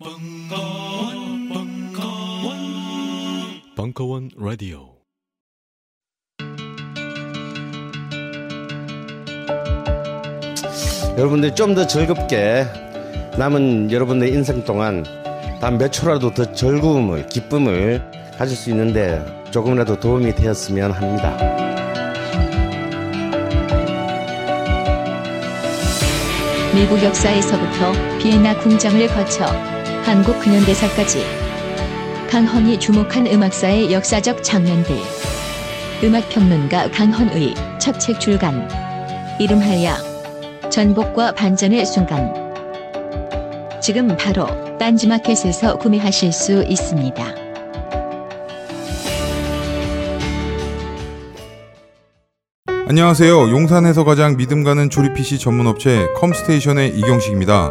벙커원, 벙커원, 벙커원 라디오. 여러분들 좀 더 즐겁게 남은 여러분의 인생 동안 단 몇 초라도 더 즐거움을 기쁨을 가질 수 있는데 조금이라도 도움이 되었으면 합니다. 미국 역사에서부터 비엔나 궁정을 거쳐 한국 근현대사까지 강헌이 주목한 음악사의 역사적 장면들 음악평론가 강헌의 첫 책 출간 이름하여 전복과 반전의 순간 지금 바로 딴지마켓에서 구매하실 수 있습니다. 안녕하세요. 용산에서 가장 믿음 가는 조립 PC 전문 업체 컴스테이션의 이경식입니다.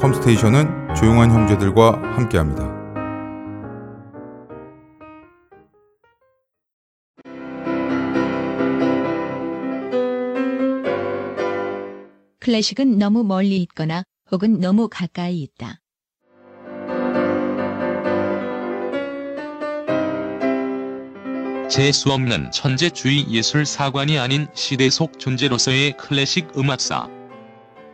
컴스테이션은 조용한 형제들과 함께합니다. 클래식은 너무 멀리 있거나 혹은 너무 가까이 있다. 재수 없는 천재주의 예술사관이 아닌 시대 속 존재로서의 클래식 음악사.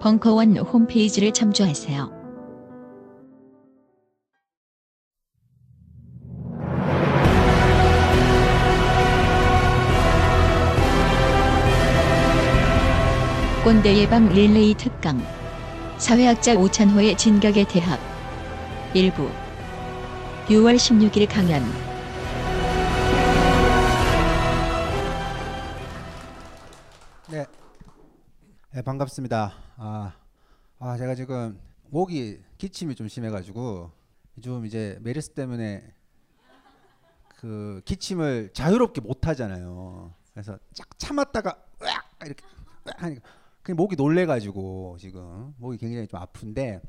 벙커원 홈페이지를 참조하세요. 꼰대 예방 릴레이 특강 사회학자 오찬호의 진격의 대학 일부 6월 16일 강연 네. 네, 반갑습니다. 아, 아, 제가 지금 목이 기침이 좀 심해가지고 좀 이제 메르스 때문에 그 기침을 자유롭게 못 하잖아요. 그래서 쫙 참았다가 으악 이렇게 으악 하니까 그냥 목이 놀래가지고 지금 목이 굉장히 좀 아픈데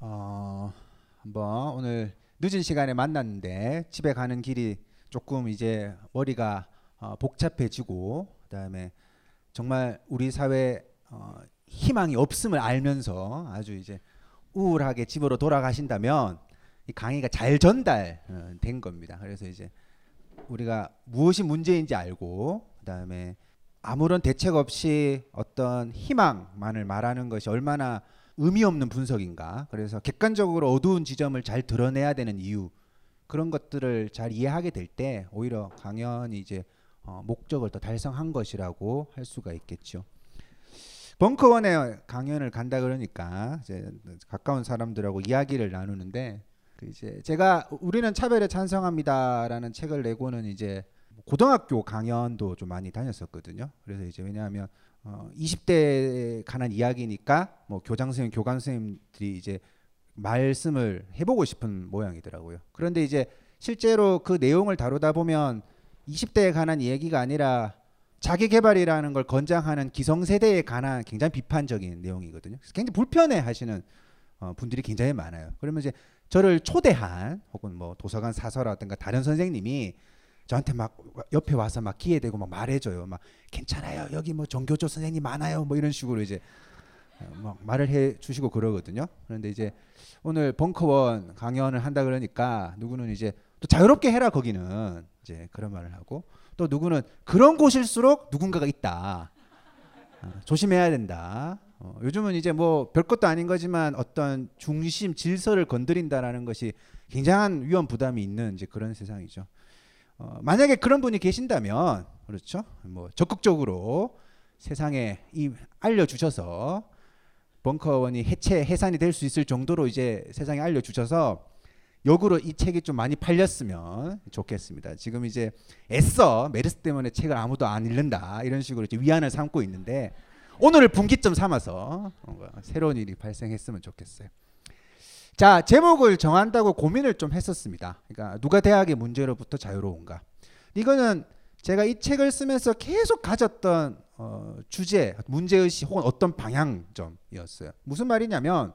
어, 한번 오늘 늦은 시간에 만났는데 집에 가는 길이 조금 이제 머리가 어, 복잡해지고 그다음에 정말 우리 사회 어, 희망이 없음을 알면서 아주 이제 우울하게 집으로 돌아가신다면 이 강의가 잘 전달된 겁니다. 그래서 이제 우리가 무엇이 문제인지 알고 그다음에 아무런 대책 없이 어떤 희망만을 말하는 것이 얼마나 의미 없는 분석인가. 그래서 객관적으로 어두운 지점을 잘 드러내야 되는 이유 그런 것들을 잘 이해하게 될 때 오히려 강연이 이제 어, 목적을 더 달성한 것이라고 할 수가 있겠죠. 벙커원에 강연을 간다 그러니까 이제 가까운 사람들하고 이야기를 나누는데 그 이제 제가 우리는 차별에 찬성합니다라는 책을 내고는 이제 고등학교 강연도 좀 많이 다녔었거든요. 그래서 이제 왜냐하면 어, 20대에 관한 이야기니까 뭐 교장 선생님, 교관 선생님들이 이제 말씀을 해보고 싶은 모양이더라고요. 그런데 이제 실제로 그 내용을 다루다 보면 20대에 관한 얘기가 아니라 자기 개발이라는 걸 권장하는 기성세대에 관한 굉장히 비판적인 내용이거든요. 굉장히 불편해 하시는 어, 분들이 굉장히 많아요. 그러면 이제 저를 초대한 혹은 뭐 도서관 사서라든가 다른 선생님이 저한테 막 옆에 와서 막 기회되고 막 말해줘요. 막 괜찮아요. 여기 뭐 정교조 선생님 많아요. 뭐 이런 식으로 이제 어, 막 말을 해 주시고 그러거든요. 그런데 이제 오늘 벙커원 강연을 한다 그러니까 누구는 이제 또 자유롭게 해라 거기는 이제 그런 말을 하고 또 누구는 그런 곳일수록 누군가가 있다. 어, 조심해야 된다. 어, 요즘은 이제 뭐 별것도 아닌 거지만 어떤 중심 질서를 건드린다라는 것이 굉장한 위험 부담이 있는 이제 그런 세상이죠. 어, 만약에 그런 분이 계신다면 그렇죠. 뭐 적극적으로 세상에 이 알려주셔서 벙커원이 해체 해산이 될 수 있을 정도로 이제 세상에 알려주셔서 역으로 이 책이 좀 많이 팔렸으면 좋겠습니다. 지금 이제 애써 메르스 때문에 책을 아무도 안 읽는다 이런 식으로 이제 위안을 삼고 있는데 오늘을 분기점 삼아서 새로운 일이 발생했으면 좋겠어요. 자 제목을 정한다고 고민을 좀 했었습니다. 그러니까 누가 대학의 문제로부터 자유로운가? 이거는 제가 이 책을 쓰면서 계속 가졌던 어, 주제, 문제의식 혹은 어떤 방향점이었어요. 무슨 말이냐면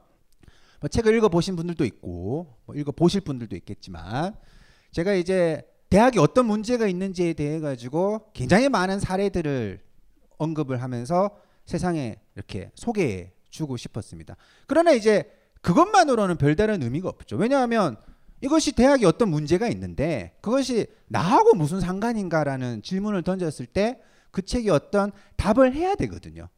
뭐 책을 읽어 보신 분들도 있고 뭐 읽어 보실 분들도 있겠지만 제가 이제 대학에 어떤 문제가 있는지에 대해 가지고 굉장히 많은 사례들을 언급을 하면서 세상에 이렇게 소개해 주고 싶었습니다. 그러나 이제 그것만으로는 별다른 의미가 없죠. 왜냐하면 이것이 대학에 어떤 문제가 있는데 그것이 나하고 무슨 상관인가라는 질문을 던졌을 때 그 책이 어떤 답을 해야 되거든요.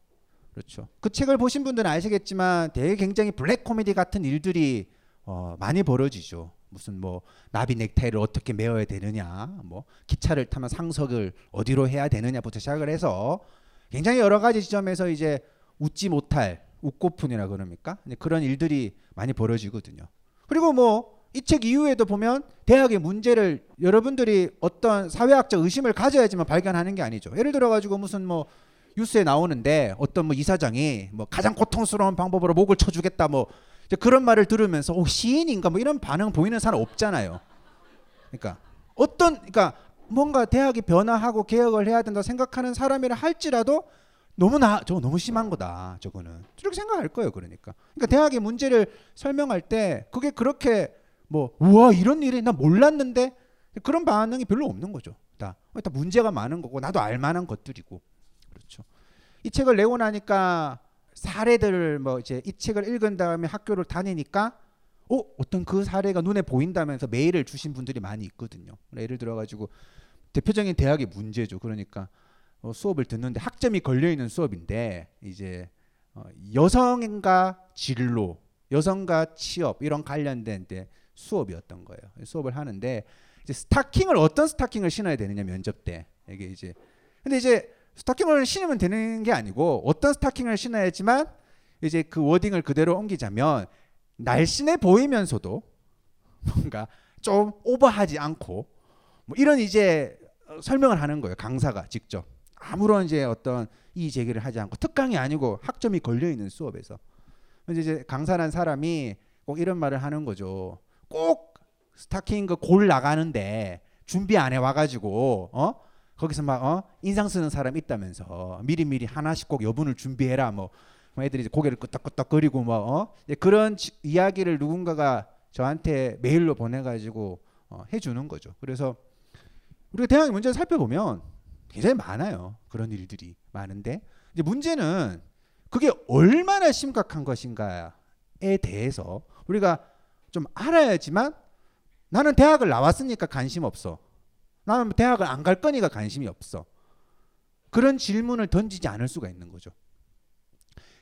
그렇죠. 그 책을 보신 분들은 아시겠지만 되게 굉장히 블랙 코미디 같은 일들이 어, 많이 벌어지죠. 무슨 뭐 나비 넥타이를 어떻게 메어야 되느냐, 뭐 기차를 타면 상석을 어디로 해야 되느냐부터 시작을 해서 굉장히 여러 가지 지점에서 이제 웃지 못할 웃고푼이라 그럽니까? 그런 일들이 많이 벌어지거든요. 그리고 뭐 이 책 이후에도 보면 대학의 문제를 여러분들이 어떤 사회학적 의심을 가져야지만 발견하는 게 아니죠. 예를 들어 가지고 무슨 뭐 뉴스에 나오는데 어떤 뭐 이사장이 뭐 가장 고통스러운 방법으로 목을 쳐주겠다 뭐 그런 말을 들으면서 오 시인인가 뭐 이런 반응 보이는 사람 없잖아요. 그러니까 어떤 그러니까 뭔가 대학이 변화하고 개혁을 해야 된다 생각하는 사람이라 할지라도 너무 나 저거 너무 심한 거다 저거는. 이렇게 생각할 거예요 그러니까. 그러니까 대학의 문제를 설명할 때 그게 그렇게 뭐 우와 이런 일이 나 몰랐는데 그런 반응이 별로 없는 거죠 다, 다 문제가 많은 거고 나도 알 만한 것들이고 그렇죠. 이 책을 내고 나니까 사례들을 뭐 이제 이 책을 읽은 다음에 학교를 다니니까 어 어떤 그 사례가 눈에 보인다면서 메일을 주신 분들이 많이 있거든요. 예를 들어 가지고 대표적인 대학의 문제죠. 그러니까 어, 수업을 듣는데 학점이 걸려 있는 수업인데 이제 어, 여성과 진로, 여성과 취업 이런 관련된 데 수업이었던 거예요. 수업을 하는데 이제 스타킹을 어떤 스타킹을 신어야 되느냐 면접 때. 이게 이제 근데 이제 스타킹을 신으면 되는 게 아니고 어떤 스타킹을 신어야지만 이제 그 워딩을 그대로 옮기자면 날씬해 보이면서도 뭔가 좀 오버하지 않고 뭐 이런 이제 어, 설명을 하는 거예요 강사가 직접. 아무런 이제 어떤 이의 제기를 하지 않고 특강이 아니고 학점이 걸려 있는 수업에서. 이제 강사란 사람이 꼭 이런 말을 하는 거죠. 꼭 스타킹 그 골 나가는데 준비 안 해 와가지고 어 거기서 막 어 인상 쓰는 사람 있다면서 미리 미리 하나씩 꼭 여분을 준비해라 뭐 애들이 이제 고개를 끄덕끄덕거리고 뭐 어 그런 지, 이야기를 누군가가 저한테 메일로 보내가지고 어, 해주는 거죠. 그래서 우리가 대학 문제를 살펴보면 굉장히 많아요. 그런 일들이 많은데 이제 문제는 그게 얼마나 심각한 것인가에 대해서 우리가 좀 알아야지만 나는 대학을 나왔으니까 관심 없어. 나는 대학을 안 갈 거니까 관심이 없어. 그런 질문을 던지지 않을 수가 있는 거죠.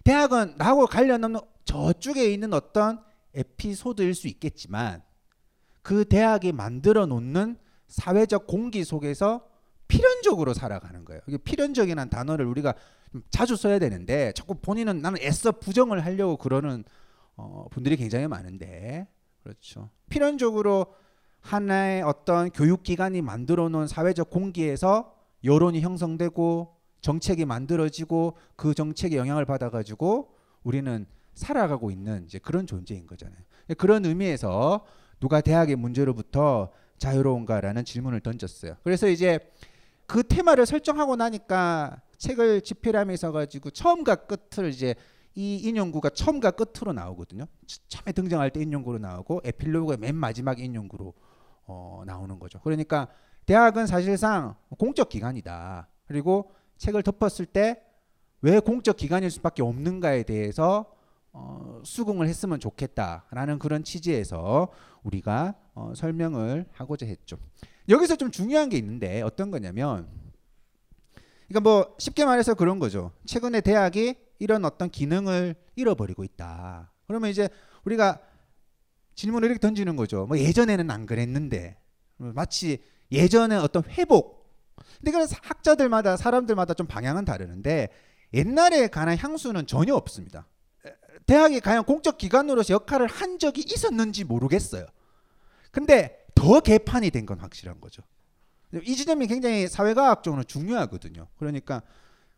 대학은 나하고 관련 없는 저쪽에 있는 어떤 에피소드일 수 있겠지만 그 대학이 만들어 놓는 사회적 공기 속에서 필연적으로 살아가는 거예요. 이게 필연적이라는 단어를 우리가 자주 써야 되는데 자꾸 본인은 나는 애써 부정을 하려고 그러는 어, 분들이 굉장히 많은데 그렇죠. 필연적으로 하나의 어떤 교육기관이 만들어 놓은 사회적 공기에서 여론이 형성되고 정책이 만들어지고 그 정책에 영향을 받아가지고 우리는 살아가고 있는 이제 그런 존재인 거잖아요. 그런 의미에서 누가 대학의 문제로부터 자유로운가라는 질문을 던졌어요. 그래서 이제 그 테마를 설정하고 나니까 책을 집필함에 있어가지고 처음과 끝을 이제 이 인용구가 처음과 끝으로 나오거든요. 처음에 등장할 때 인용구로 나오고 에필로그가 맨 마지막 인용구로 어, 나오는 거죠. 그러니까 대학은 사실상 공적 기관이다. 그리고 책을 덮었을 때 왜 공적 기관일 수밖에 없는가에 대해서 어, 수긍을 했으면 좋겠다라는 그런 취지에서 우리가 어, 설명을 하고자 했죠. 여기서 좀 중요한 게 있는데 어떤 거냐면 그러니까 뭐 쉽게 말해서 그런 거죠. 최근에 대학이 이런 어떤 기능을 잃어버리고 있다. 그러면 이제 우리가 질문을 이렇게 던지는 거죠. 뭐 예전에는 안 그랬는데 마치 예전에 어떤 회복. 근데 그 학자들마다 사람들마다 좀 방향은 다르는데 옛날에 관한 향수는 전혀 없습니다. 대학이 과연 공적 기관으로서 역할을 한 적이 있었는지 모르겠어요. 근데 더 개판이 된 건 확실한 거죠. 이 지점이 굉장히 사회과학적으로 중요하거든요. 그러니까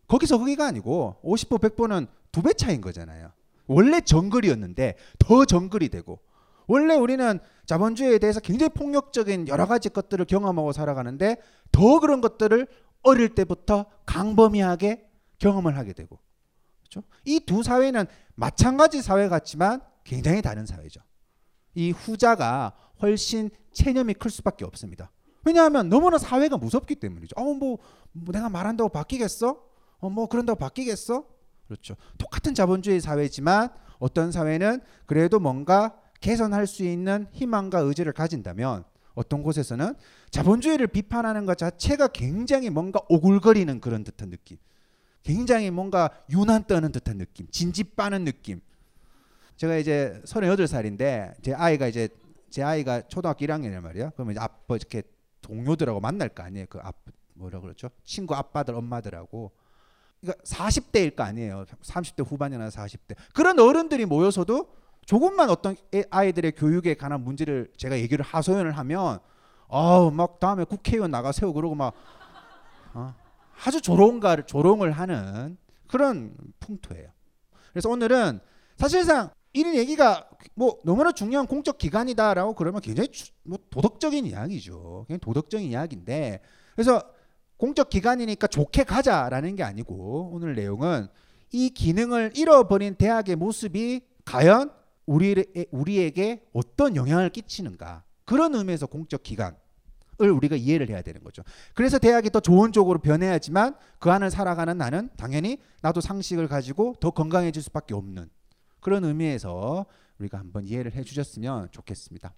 거기서 거기가 아니고 50보 100보는 두 배 차인 거잖아요. 원래 정글이었는데 더 정글이 되고 원래 우리는 자본주의에 대해서 굉장히 폭력적인 여러 가지 것들을 경험하고 살아가는데 더 그런 것들을 어릴 때부터 강범위하게 경험을 하게 되고 그렇죠? 이 두 사회는 마찬가지 사회 같지만 굉장히 다른 사회죠. 이 후자가 훨씬 체념이 클 수밖에 없습니다. 왜냐하면 너무나 사회가 무섭기 때문이죠. 어, 뭐, 뭐 내가 말한다고 바뀌겠어? 어, 뭐 그런다고 바뀌겠어? 그렇죠. 똑같은 자본주의 사회지만 어떤 사회는 그래도 뭔가 개선할 수 있는 희망과 의지를 가진다면 어떤 곳에서는 자본주의를 비판하는 것 자체가 굉장히 뭔가 오글거리는 그런 듯한 느낌. 굉장히 뭔가 유난 떠는 듯한 느낌. 진지 빠는 느낌. 제가 이제 38살인데 제 아이가 이제 제 아이가 초등학교 1학년이란 말이에요. 그러면 이제 아빠 이렇게 동료들하고 만날 거 아니에요. 그 아, 뭐라 그러죠? 친구 아빠들 엄마들하고 그러니까 40대일 거 아니에요. 30대 후반이나 40대. 그런 어른들이 모여서도 조금만 어떤 아이들의 교육에 관한 문제를 제가 얘기를 하소연을 하면 아우 막 다음에 국회의원 나가 세요 그러고 막 어, 아주 조롱가를 조롱을 하는 그런 풍토예요. 그래서 오늘은 사실상 이런 얘기가 뭐 너무나 중요한 공적 기관이다라고 그러면 굉장히 뭐 도덕적인 이야기죠. 그냥 도덕적인 이야기인데 그래서 공적 기관이니까 좋게 가자라는 게 아니고 오늘 내용은 이 기능을 잃어버린 대학의 모습이 과연 우리 우리에게 어떤 영향을 끼치는가 그런 의미에서 공적 기관을 우리가 이해를 해야 되는 거죠. 그래서 대학이 더 좋은 쪽으로 변해야지만 그 안을 살아가는 나는 당연히 나도 상식을 가지고 더 건강해질 수밖에 없는 그런 의미에서 우리가 한번 이해를 해주셨으면 좋겠습니다.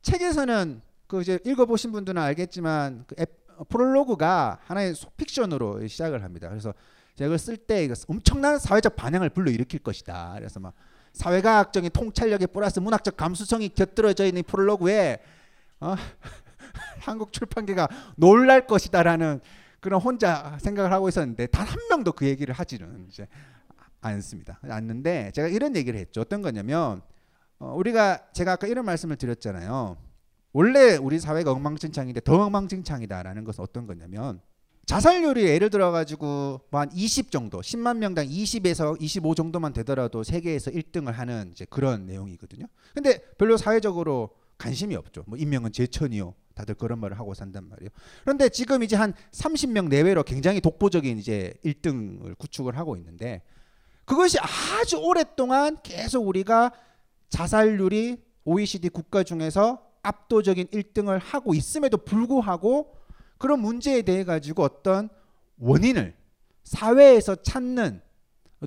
책에서는 그 이제 읽어보신 분들은 알겠지만 그 앱, 프롤로그가 하나의 소픽션으로 시작을 합니다. 그래서 제가 쓸 때 엄청난 사회적 반향을 불러일으킬 것이다. 그래서 막 사회과학적인 통찰력에 플러스 문학적 감수성이 곁들여져 있는 프롤로그에 어? 한국 출판계가 놀랄 것이다라는 그런 혼자 생각을 하고 있었는데 단 한 명도 그 얘기를 하지는 이제 않습니다. 않는데 제가 이런 얘기를 했죠. 어떤 거냐면 어, 우리가 제가 아까 이런 말씀을 드렸잖아요. 원래 우리 사회가 엉망진창인데 더 엉망진창이다라는 것은 어떤 거냐면 자살률이 예를 들어 가지고 뭐 한 20 정도, 10만 명당 20에서 25 정도만 되더라도 세계에서 1등을 하는 이제 그런 내용이거든요. 근데 별로 사회적으로 관심이 없죠. 뭐 인명은 제천이요. 다들 그런 말을 하고 산단 말이에요. 그런데 지금 이제 한 30명 내외로 굉장히 독보적인 이제 1등을 구축을 하고 있는데 그것이 아주 오랫동안 계속 우리가 자살률이 OECD 국가 중에서 압도적인 1등을 하고 있음에도 불구하고 그런 문제에 대해 가지고 어떤 원인을 사회에서 찾는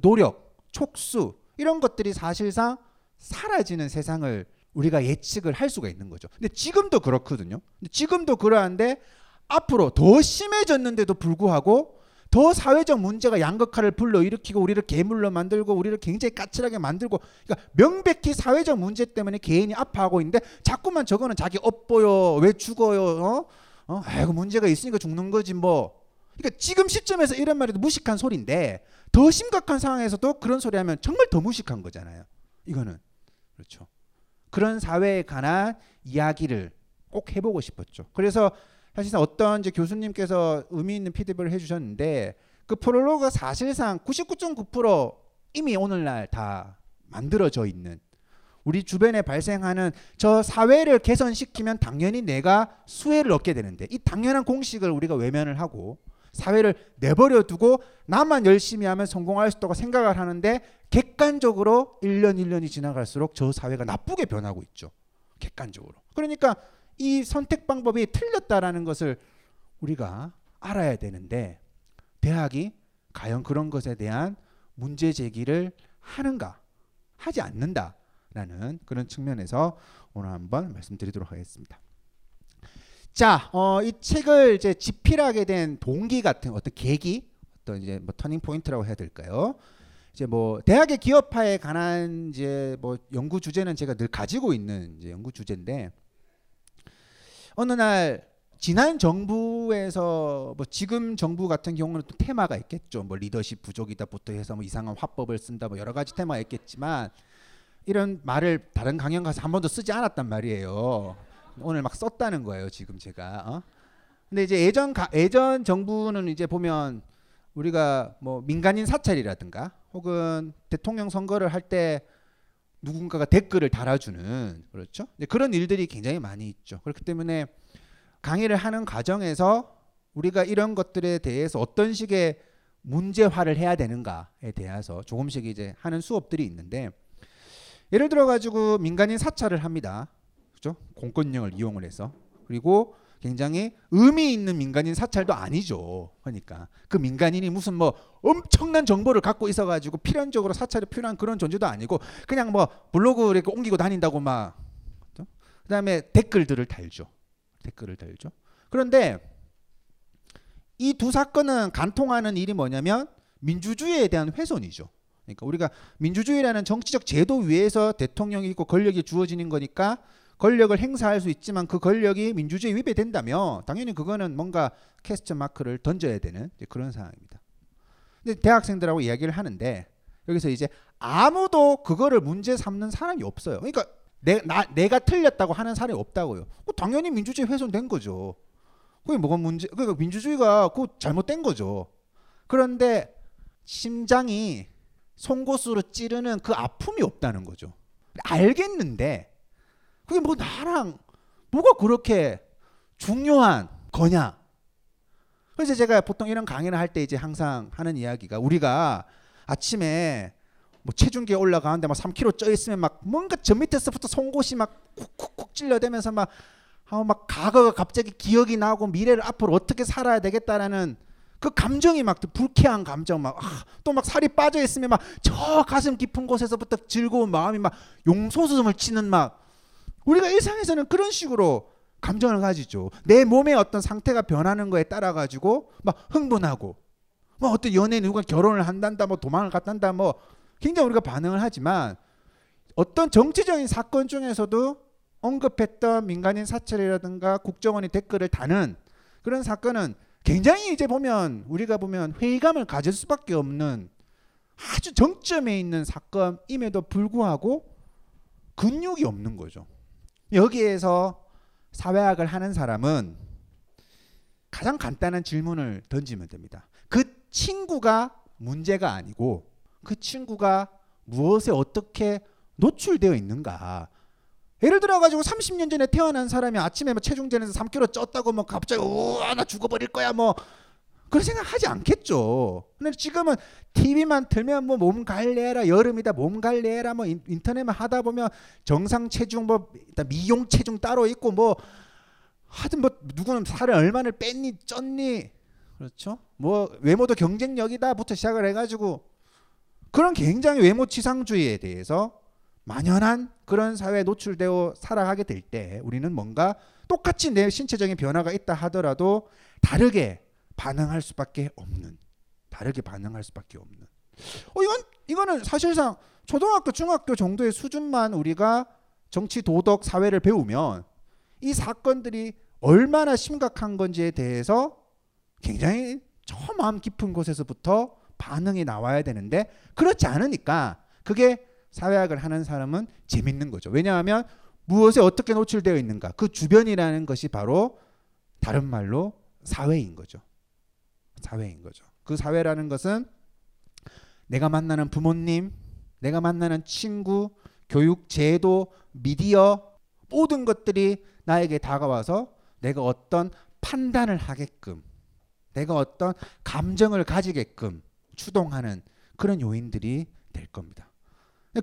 노력, 촉수 이런 것들이 사실상 사라지는 세상을 우리가 예측을 할 수가 있는 거죠. 근데 지금도 그렇거든요. 지금도 그러한데 앞으로 더 심해졌는데도 불구하고 더 사회적 문제가 양극화를 불러일으키고 우리를 괴물로 만들고 우리를 굉장히 까칠하게 만들고 그러니까 명백히 사회적 문제 때문에 개인이 아파하고 있는데 자꾸만 저거는 자기 업보요 왜 죽어요 어? 어? 아이고 문제가 있으니까 죽는 거지 뭐. 그러니까 지금 시점에서 이런 말이 무식한 소리인데 더 심각한 상황에서도 그런 소리 하면 정말 더 무식한 거잖아요. 이거는. 그렇죠. 그런 사회에 관한 이야기를 꼭 해보고 싶었죠. 그래서 사실상 어떤 이제 교수님께서 의미 있는 피드백을 해주셨는데 그 프롤로그가 사실상 99.9% 이미 오늘날 다 만들어져 있는 우리 주변에 발생하는 저 사회를 개선시키면 당연히 내가 수혜를 얻게 되는데 이 당연한 공식을 우리가 외면을 하고 사회를 내버려 두고 나만 열심히 하면 성공할 수 있다고 생각을 하는데 객관적으로 1년 1년이 지나갈수록 저 사회가 나쁘게 변하고 있죠. 객관적으로. 그러니까 이 선택 방법이 틀렸다라는 것을 우리가 알아야 되는데 대학이 과연 그런 것에 대한 문제 제기를 하는가 하지 않는다 라는 그런 측면에서 오늘 한번 말씀드리도록 하겠습니다. 자, 어, 이 책을 이제 집필하게 된 동기 같은 어떤 계기, 어떤 이제 뭐 turning point라고 해야 될까요? 이제 뭐 대학의 기업화에 관한 이제 뭐 연구 주제는 제가 늘 가지고 있는 이제 연구 주제인데 어느 날 지난 정부에서 뭐 지금 정부 같은 경우는 또 테마가 있겠죠. 뭐 리더십 부족이다부터 해서 뭐 이상한 화법을 쓴다 뭐 여러 가지 테마가 있겠지만 이런 말을 다른 강연 가서 한 번도 쓰지 않았단 말이에요. 오늘 막 썼다는 거예요. 지금 제가. 어? 근데 이제 예전 가, 예전 정부는 이제 보면 우리가 뭐 민간인 사찰이라든가 혹은 대통령 선거를 할 때 누군가가 댓글을 달아주는 그렇죠. 그런 일들이 굉장히 많이 있죠. 그렇기 때문에 강의를 하는 과정에서 우리가 이런 것들에 대해서 어떤 식의 문제화를 해야 되는가에 대해서 조금씩 이제 하는 수업들이 있는데 예를 들어 가지고 민간인 사찰을 합니다. 그죠? 공권력을 이용을 해서 그리고 굉장히 의미 있는 민간인 사찰도 아니죠. 그러니까 그 민간인이 무슨 뭐 엄청난 정보를 갖고 있어 가지고 필연적으로 사찰이 필요한 그런 존재도 아니고 그냥 뭐 블로그 이렇게 옮기고 다닌다고 막? 그다음에 댓글들을 달죠. 댓글을 달죠. 그런데 이 두 사건은 간통하는 일이 뭐냐면 민주주의에 대한 훼손이죠. 그러니까 우리가 민주주의라는 정치적 제도 위에서 대통령이 있고 권력이 주어지는 거니까 권력을 행사할 수 있지만 그 권력이 민주주의 위배된다면 당연히 그거는 뭔가 캐스트 마크를 던져야 되는 그런 상황입니다. 근데 대학생들하고 이야기를 하는데 여기서 이제 아무도 그거를 문제 삼는 사람이 없어요. 그러니까 내, 나, 내가 틀렸다고 하는 사람이 없다고요. 그 당연히 민주주의 훼손된 거죠. 그게 뭐가 문제? 그러니까 민주주의가 그 잘못된 거죠. 그런데 심장이 송곳으로 찌르는 그 아픔이 없다는 거죠. 알겠는데 그게 뭐 나랑 뭐가 그렇게 중요한 거냐? 그래서 제가 보통 이런 강의를 할 때 이제 항상 하는 이야기가 우리가 아침에 뭐 체중계 올라가는데 막 3kg 쪄 있으면 막 뭔가 저 밑에서부터 송곳이 막 쿡쿡쿡 찔러대면서 막 아, 막 과거가 갑자기 기억이 나고 미래를 앞으로 어떻게 살아야 되겠다라는 그 감정이 막 불쾌한 감정 막 또막 살이 빠져 있으면 막 저 가슴 깊은 곳에서부터 즐거운 마음이 막 용솟음을 치는 막 우리가 일상에서는 그런 식으로 감정을 가지죠. 내 몸의 어떤 상태가 변하는 거에 따라 가지고 막 흥분하고 뭐 어떤 연애 누가 결혼을 한단다 뭐 도망을 갔단다 뭐 굉장히 우리가 반응을 하지만 어떤 정치적인 사건 중에서도 언급했던 민간인 사찰이라든가 국정원이 댓글을 다는 그런 사건은 굉장히 이제 보면 우리가 보면 회의감을 가질 수밖에 없는 아주 정점에 있는 사건임에도 불구하고 근육이 없는 거죠. 여기에서 사회학을 하는 사람은 가장 간단한 질문을 던지면 됩니다. 그 친구가 문제가 아니고 그 친구가 무엇에 어떻게 노출되어 있는가. 예를 들어 가지고 30년 전에 태어난 사람이 아침에 뭐 체중 재면서 3kg 쪘다고 뭐 갑자기 우와 나 죽어버릴 거야 뭐 그런 생각하지 않겠죠. 근데 지금은 TV만 틀면 뭐 몸 관리해라 여름이다 몸 관리해라 뭐 인, 인터넷만 하다 보면 정상 체중 뭐 미용 체중 따로 있고 뭐 하여튼 뭐 누구는 살을 얼마나 뺐니 쪘니 그렇죠. 뭐 외모도 경쟁력이다부터 시작을 해가지고 그런 굉장히 외모 치상주의에 대해서 만연한 그런 사회에 노출되어 살아가게 될 때 우리는 뭔가 똑같이 내 신체적인 변화가 있다 하더라도 다르게 반응할 수밖에 없는 다르게 반응할 수밖에 없는. 어 이건 이거는 사실상 초등학교 중학교 정도의 수준만 우리가 정치 도덕 사회를 배우면 이 사건들이 얼마나 심각한 건지에 대해서 굉장히 저 마음 깊은 곳에서부터 반응이 나와야 되는데 그렇지 않으니까 그게 사회학을 하는 사람은 재밌는 거죠. 왜냐하면 무엇에 어떻게 노출되어 있는가 그 주변이라는 것이 바로 다른 말로 사회인 거죠. 사회인 거죠. 그 사회라는 것은 내가 만나는 부모님, 내가 만나는 친구, 교육 제도, 미디어 모든 것들이 나에게 다가와서 내가 어떤 판단을 하게끔 내가 어떤 감정을 가지게끔 추동하는 그런 요인들이 될 겁니다.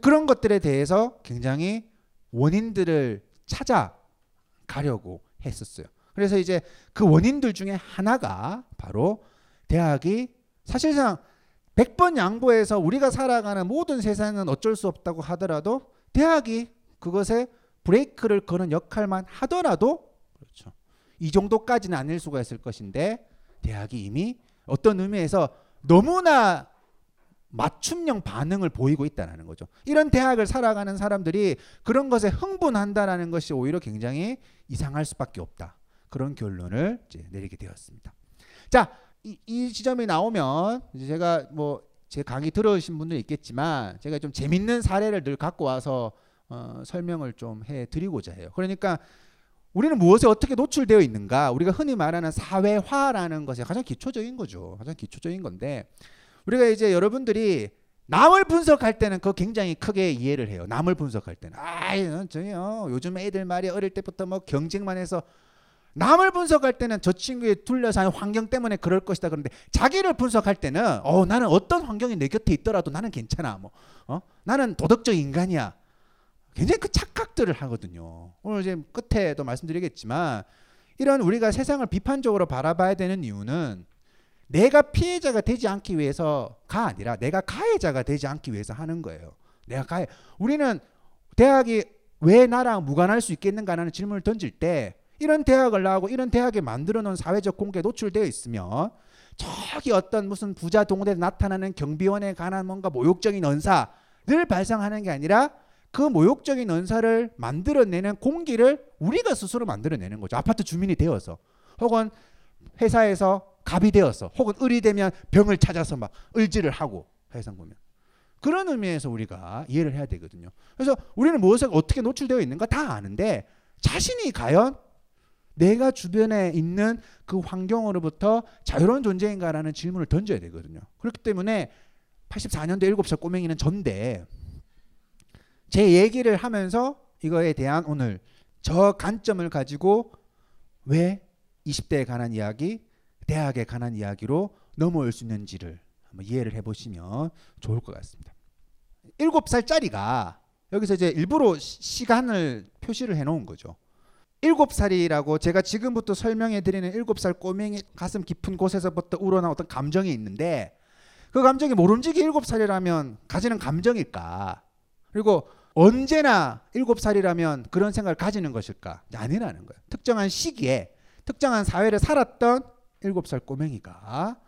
그런 것들에 대해서 굉장히 원인들을 찾아가려고 했었어요. 그래서 이제 그 원인들 중에 하나가 바로 대학이 사실상 100번 양보해서 우리가 살아가는 모든 세상은 어쩔 수 없다고 하더라도 대학이 그것에 브레이크를 거는 역할만 하더라도 그렇죠. 이 정도까지는 아닐 수가 있을 것인데 대학이 이미 어떤 의미에서 너무나 맞춤형 반응을 보이고 있다는 거죠. 이런 대학을 살아가는 사람들이 그런 것에 흥분한다라는 것이 오히려 굉장히 이상할 수밖에 없다. 그런 결론을 내리게 되었습니다. 자, 이, 이 지점이 나오면 제가 뭐 제 강의 들으신 분들 있겠지만 제가 좀 재밌는 사례를 늘 갖고 와서 어, 설명을 좀 해드리고자 해요. 그러니까 우리는 무엇에 어떻게 노출되어 있는가? 우리가 흔히 말하는 사회화라는 것이 가장 기초적인 거죠. 가장 기초적인 건데 우리가 이제 여러분들이 남을 분석할 때는 그거 굉장히 크게 이해를 해요. 남을 분석할 때는 아이 저요 요즘 애들 말이 어릴 때부터 뭐 경쟁만 해서 남을 분석할 때는 저 친구의 둘러싸인 환경 때문에 그럴 것이다 그런데 자기를 분석할 때는 어 나는 어떤 환경이 내 곁에 있더라도 나는 괜찮아 뭐 어? 나는 도덕적 인간이야 굉장히 그 착각들을 하거든요. 오늘 이제 끝에도 말씀드리겠지만 이런 우리가 세상을 비판적으로 바라봐야 되는 이유는 내가 피해자가 되지 않기 위해서가 아니라 내가 가해자가 되지 않기 위해서 하는 거예요. 내가 가해. 우리는 대학이 왜 나랑 무관할 수 있겠는가라는 질문을 던질 때 이런 대학을 나오고 이런 대학에 만들어 놓은 사회적 공개에 노출되어 있으면 저기 어떤 무슨 부자 동네에 나타나는 경비원에 관한 뭔가 모욕적인 언사를 발생하는 게 아니라 그 모욕적인 언사를 만들어내는 공기를 우리가 스스로 만들어내는 거죠. 아파트 주민이 되어서 혹은 회사에서 갑이 되어서 혹은 을이 되면 병을 찾아서 막 을지를 하고 회상 보면 그런 의미에서 우리가 이해를 해야 되거든요. 그래서 우리는 무엇에 어떻게 노출되어 있는가 다 아는데 자신이 과연 내가 주변에 있는 그 환경으로부터 자유로운 존재인가라는 질문을 던져야 되거든요. 그렇기 때문에 84년도 7살 꼬맹이는 전데 제 얘기를 하면서 이거에 대한 오늘 저 관점을 가지고 왜 20대에 관한 이야기, 대학에 관한 이야기로 넘어올 수 있는지를 한번 이해를 해보시면 좋을 것 같습니다. 7살짜리가 여기서 이제 일부러 시- 시간을 표시를 해놓은 거죠. 7살이라고 제가 지금부터 설명해 드리는 7살 꼬맹이 가슴 깊은 곳에서부터 우러나온 어떤 감정이 있는데 그 감정이 모름지기 7살이라면 가지는 감정일까? 그리고 언제나 7살이라면 그런 생각을 가지는 것일까? 아니라는 거예요. 특정한 시기에 특정한 사회를 살았던 7살 꼬맹이가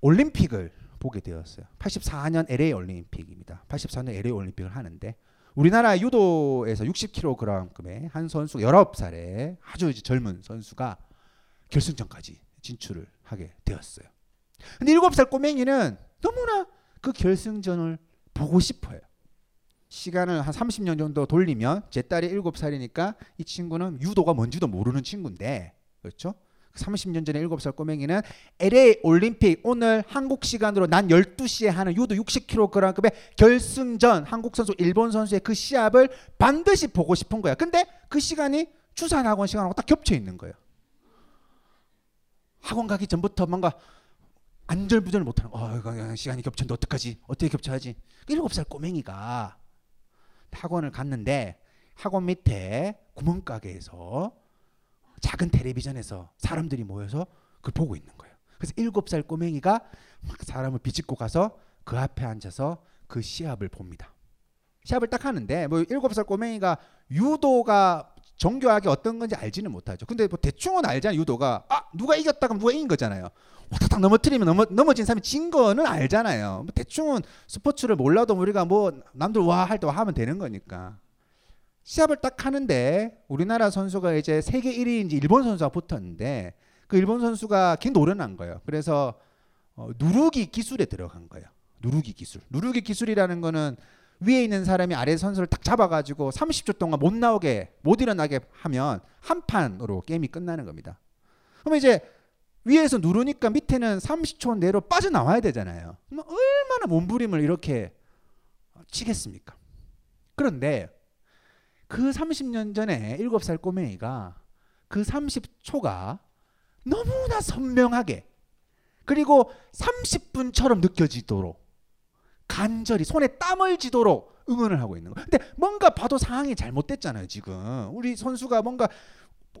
올림픽을 보게 되었어요. 84년 LA 올림픽입니다. 84년 LA 올림픽을 하는데 우리나라 유도에서 60kg급의 한 선수 19살의 아주 젊은 선수가 결승전까지 진출을 하게 되었어요. 근데 7살 꼬맹이는 너무나 그 결승전을 보고 싶어요. 시간을 한 30년 정도 돌리면 제 딸이 7살이니까 이 친구는 유도가 뭔지도 모르는 친구인데 그렇죠? 30년 전에 7살 꼬맹이는 LA 올림픽 오늘 한국 시간으로 난 12시에 하는 유도 60kg급의 결승전 한국 선수 일본 선수의 그 시합을 반드시 보고 싶은 거야. 근데 그 시간이 추산 학원 시간하고 딱 겹쳐 있는 거예요. 학원 가기 전부터 뭔가 안절부절 못하는 어 시간이 겹쳤는데 어떡하지 어떻게 겹쳐야지 7살 꼬맹이가 학원을 갔는데 학원 밑에 구멍가게에서 작은 텔레비전에서 사람들이 모여서 그걸 보고 있는 거예요. 그래서 일곱 살 꼬맹이가 막 사람을 비집고 가서 그 앞에 앉아서 그 시합을 봅니다. 시합을 딱 하는데 뭐 일곱 살 꼬맹이가 유도가 정교하게 어떤 건지 알지는 못하죠. 근데 뭐 대충은 알잖아요. 유도가 아 누가 이겼다 그럼 누가 이긴 거잖아요. 와탁탁 넘어뜨리면 넘어, 넘어진 사람이 진 거는 알잖아요. 뭐 대충은 스포츠를 몰라도 우리가 뭐 남들 와 할 때 하면 되는 거니까. 시합을 딱 하는데 우리나라 선수가 이제 세계 1위인지 일본 선수가 붙었는데 그 일본 선수가 걔 노련한 거예요. 그래서 어, 누르기 기술에 들어간 거예요. 누르기 기술. 누르기 기술이라는 거는 위에 있는 사람이 아래 선수를 딱 잡아가지고 30초 동안 못 나오게 못 일어나게 하면 한 판으로 게임이 끝나는 겁니다. 그러면 이제 위에서 누르니까 밑에는 30초 내로 빠져나와야 되잖아요. 그럼 얼마나 몸부림을 이렇게 치겠습니까? 그런데 그 30년 전에 7살 꼬맹이가 그 30초가 너무나 선명하게 그리고 30분처럼 느껴지도록 간절히 손에 땀을 지도록 응원을 하고 있는 거예요. 근데 뭔가 봐도 상황이 잘못됐잖아요, 지금. 우리 선수가 뭔가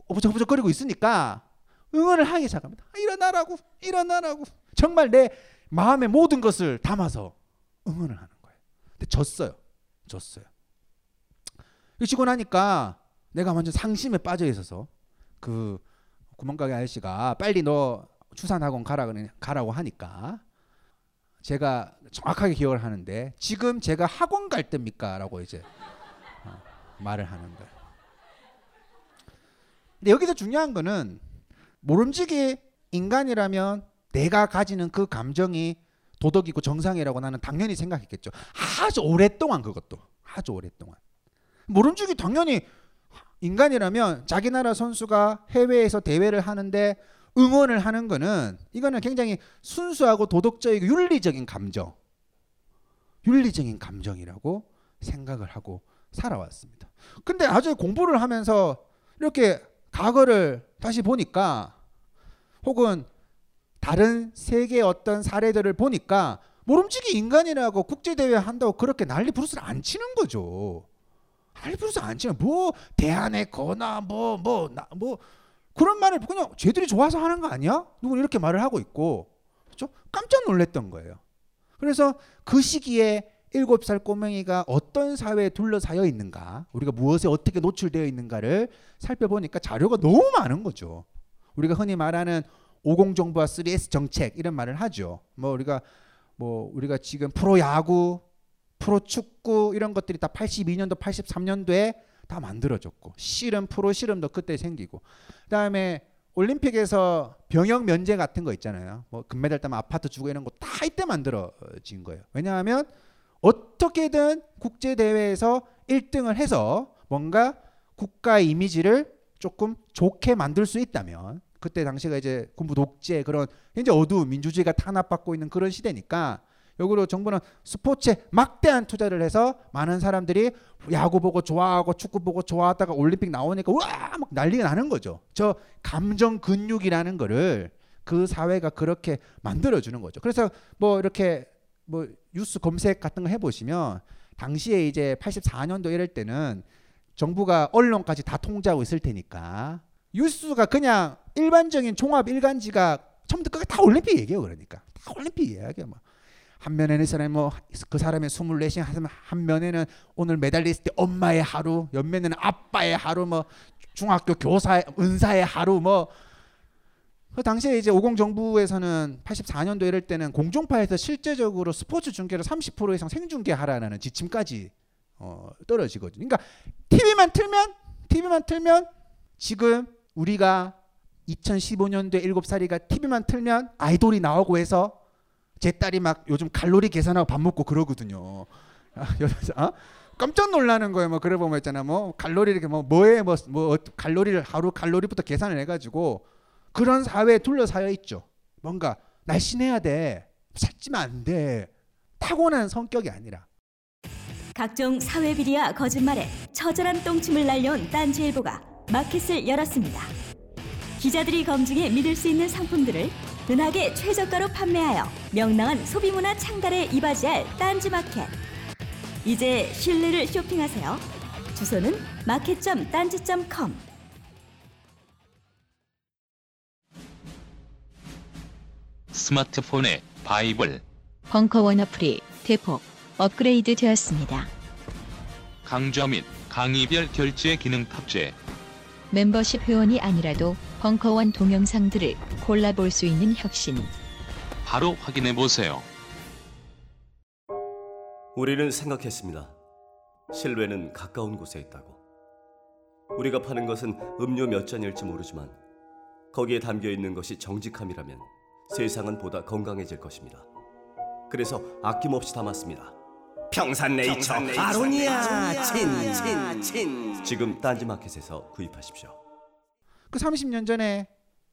어부적어부적거리고 있으니까 응원을 하기 시작합니다. 아, 일어나라고, 일어나라고. 정말 내 마음의 모든 것을 담아서 응원을 하는 거예요. 근데 졌어요. 졌어요. 지고 나니까 내가 완전 상심에 빠져 있어서 그 구멍가게 아저씨가 빨리 너 추산학원 가라 가라고 하니까 제가 정확하게 기억을 하는데 지금 제가 학원 갈 때입니까라고 이제 어, 말을 하는 거예요. 근데 여기서 중요한 거는 모름지기 인간이라면 내가 가지는 그 감정이 도덕이고 정상이라고 나는 당연히 생각했겠죠. 아주 오랫동안 그것도 아주 오랫동안 모름지기 당연히 인간이라면 자기 나라 선수가 해외에서 대회를 하는데 응원을 하는 거는 이거는 굉장히 순수하고 도덕적이고 윤리적인 감정, 윤리적인 감정이라고 생각을 하고 살아왔습니다. 근데 아주 공부를 하면서 이렇게 과거를 다시 보니까 혹은 다른 세계 어떤 사례들을 보니까 모름지기 인간이라고 국제 대회 한다고 그렇게 난리 부르스를 안 치는 거죠. 부르스 안 치는 뭐 대안에 거나 뭐뭐나뭐 그런 말을 그냥 쟤들이 좋아서 하는 거 아니야? 누군 이렇게 말을 하고 있고 그렇죠? 깜짝 놀랐던 거예요. 그래서 그 시기에 일곱 살 꼬맹이가 어떤 사회에 둘러싸여 있는가, 우리가 무엇에 어떻게 노출되어 있는가를 살펴보니까 자료가 너무 많은 거죠. 우리가 흔히 말하는 50 정부와 3S 정책 이런 말을 하죠. 뭐 우리가 뭐 우리가 지금 프로 야구, 프로 축구 이런 것들이 다 82년도, 83년도에 다 만들어졌고 씨름 프로 씨름도 그때 생기고 그다음에 올림픽에서 병역 면제 같은 거 있잖아요. 뭐 금메달 따면 아파트 주고 이런 거 다 이때 만들어진 거예요. 왜냐하면 어떻게든 국제 대회에서 1등을 해서 뭔가 국가의 이미지를 조금 좋게 만들 수 있다면 그때 당시가 이제 군부 독재 그런 굉장히 어두운 민주주의가 탄압받고 있는 그런 시대니까 역으로 정부는 스포츠에 막대한 투자를 해서 많은 사람들이 야구 보고 좋아하고 축구 보고 좋아하다가 올림픽 나오니까 와 막 난리가 나는 거죠. 저 감정 근육이라는 거를 그 사회가 그렇게 만들어 주는 거죠. 그래서 뭐 이렇게 뭐 뉴스 검색 같은 거 해 보시면 당시에 이제 84년도 이럴 때는 정부가 언론까지 다 통제하고 있을 테니까 뉴스가 그냥 일반적인 종합 일간지가 처음부터 끝까지 다 올림픽 얘기해요 그러니까 다 올림픽 이야기야 뭐. 한 면에는 이 사람이 뭐 그 사람의 24시간 하면 한 면에는 오늘 메달리스트 때 엄마의 하루, 옆면에는 아빠의 하루, 뭐 중학교 교사의 은사의 하루, 뭐 그 당시에 이제 50 정부에서는 84년도 이럴 때는 공중파에서 실제적으로 스포츠 중계를 30% 이상 생중계하라는 지침까지 어, 떨어지거든요. 그러니까 TV만 틀면 TV만 틀면 지금 우리가 2015년도에 7살이가 TV만 틀면 아이돌이 나오고 해서 제 딸이 막 요즘 칼로리 계산하고 밥 먹고 그러거든요. 아, 어? 깜짝 놀라는 거예요. 뭐 그래 보면 있잖아. 뭐 칼로리 이렇게 뭐 뭐에 뭐, 뭐 칼로리를 하루 칼로리부터 계산을 해가지고 그런 사회에 둘러싸여 있죠. 뭔가 날씬해야 돼. 살찌면 안 돼. 타고난 성격이 아니라. 각종 사회 비리와 거짓말에 처절한 똥침을 날려온 딴지일보가 마켓을 열었습니다. 기자들이 검증해 믿을 수 있는 상품들을 은하계 최저가로 판매하여 명랑한 소비문화 창달에 이바지할 딴지마켓. 이제 신뢰를 쇼핑하세요. 주소는 마켓.딴지.com. 스마트폰에 바이블, 벙커원 어플이 대폭 업그레이드 되었습니다. 강좌 및 강의별 결제 기능 탑재. 멤버십 회원이 아니라도 벙커원 동영상들을 골라볼 수 있는 혁신. 바로 확인해 보세요. 우리는 생각했습니다. 실외는 가까운 곳에 있다고. 우리가 파는 것은 음료 몇 잔일지 모르지만 거기에 담겨 있는 것이 정직함이라면 세상은 보다 건강해질 것입니다. 그래서 아낌없이 담았습니다. 평산네이처, 아로니아 친친친 지금 딴지마켓에서 구입하십시오. 그 30년 전에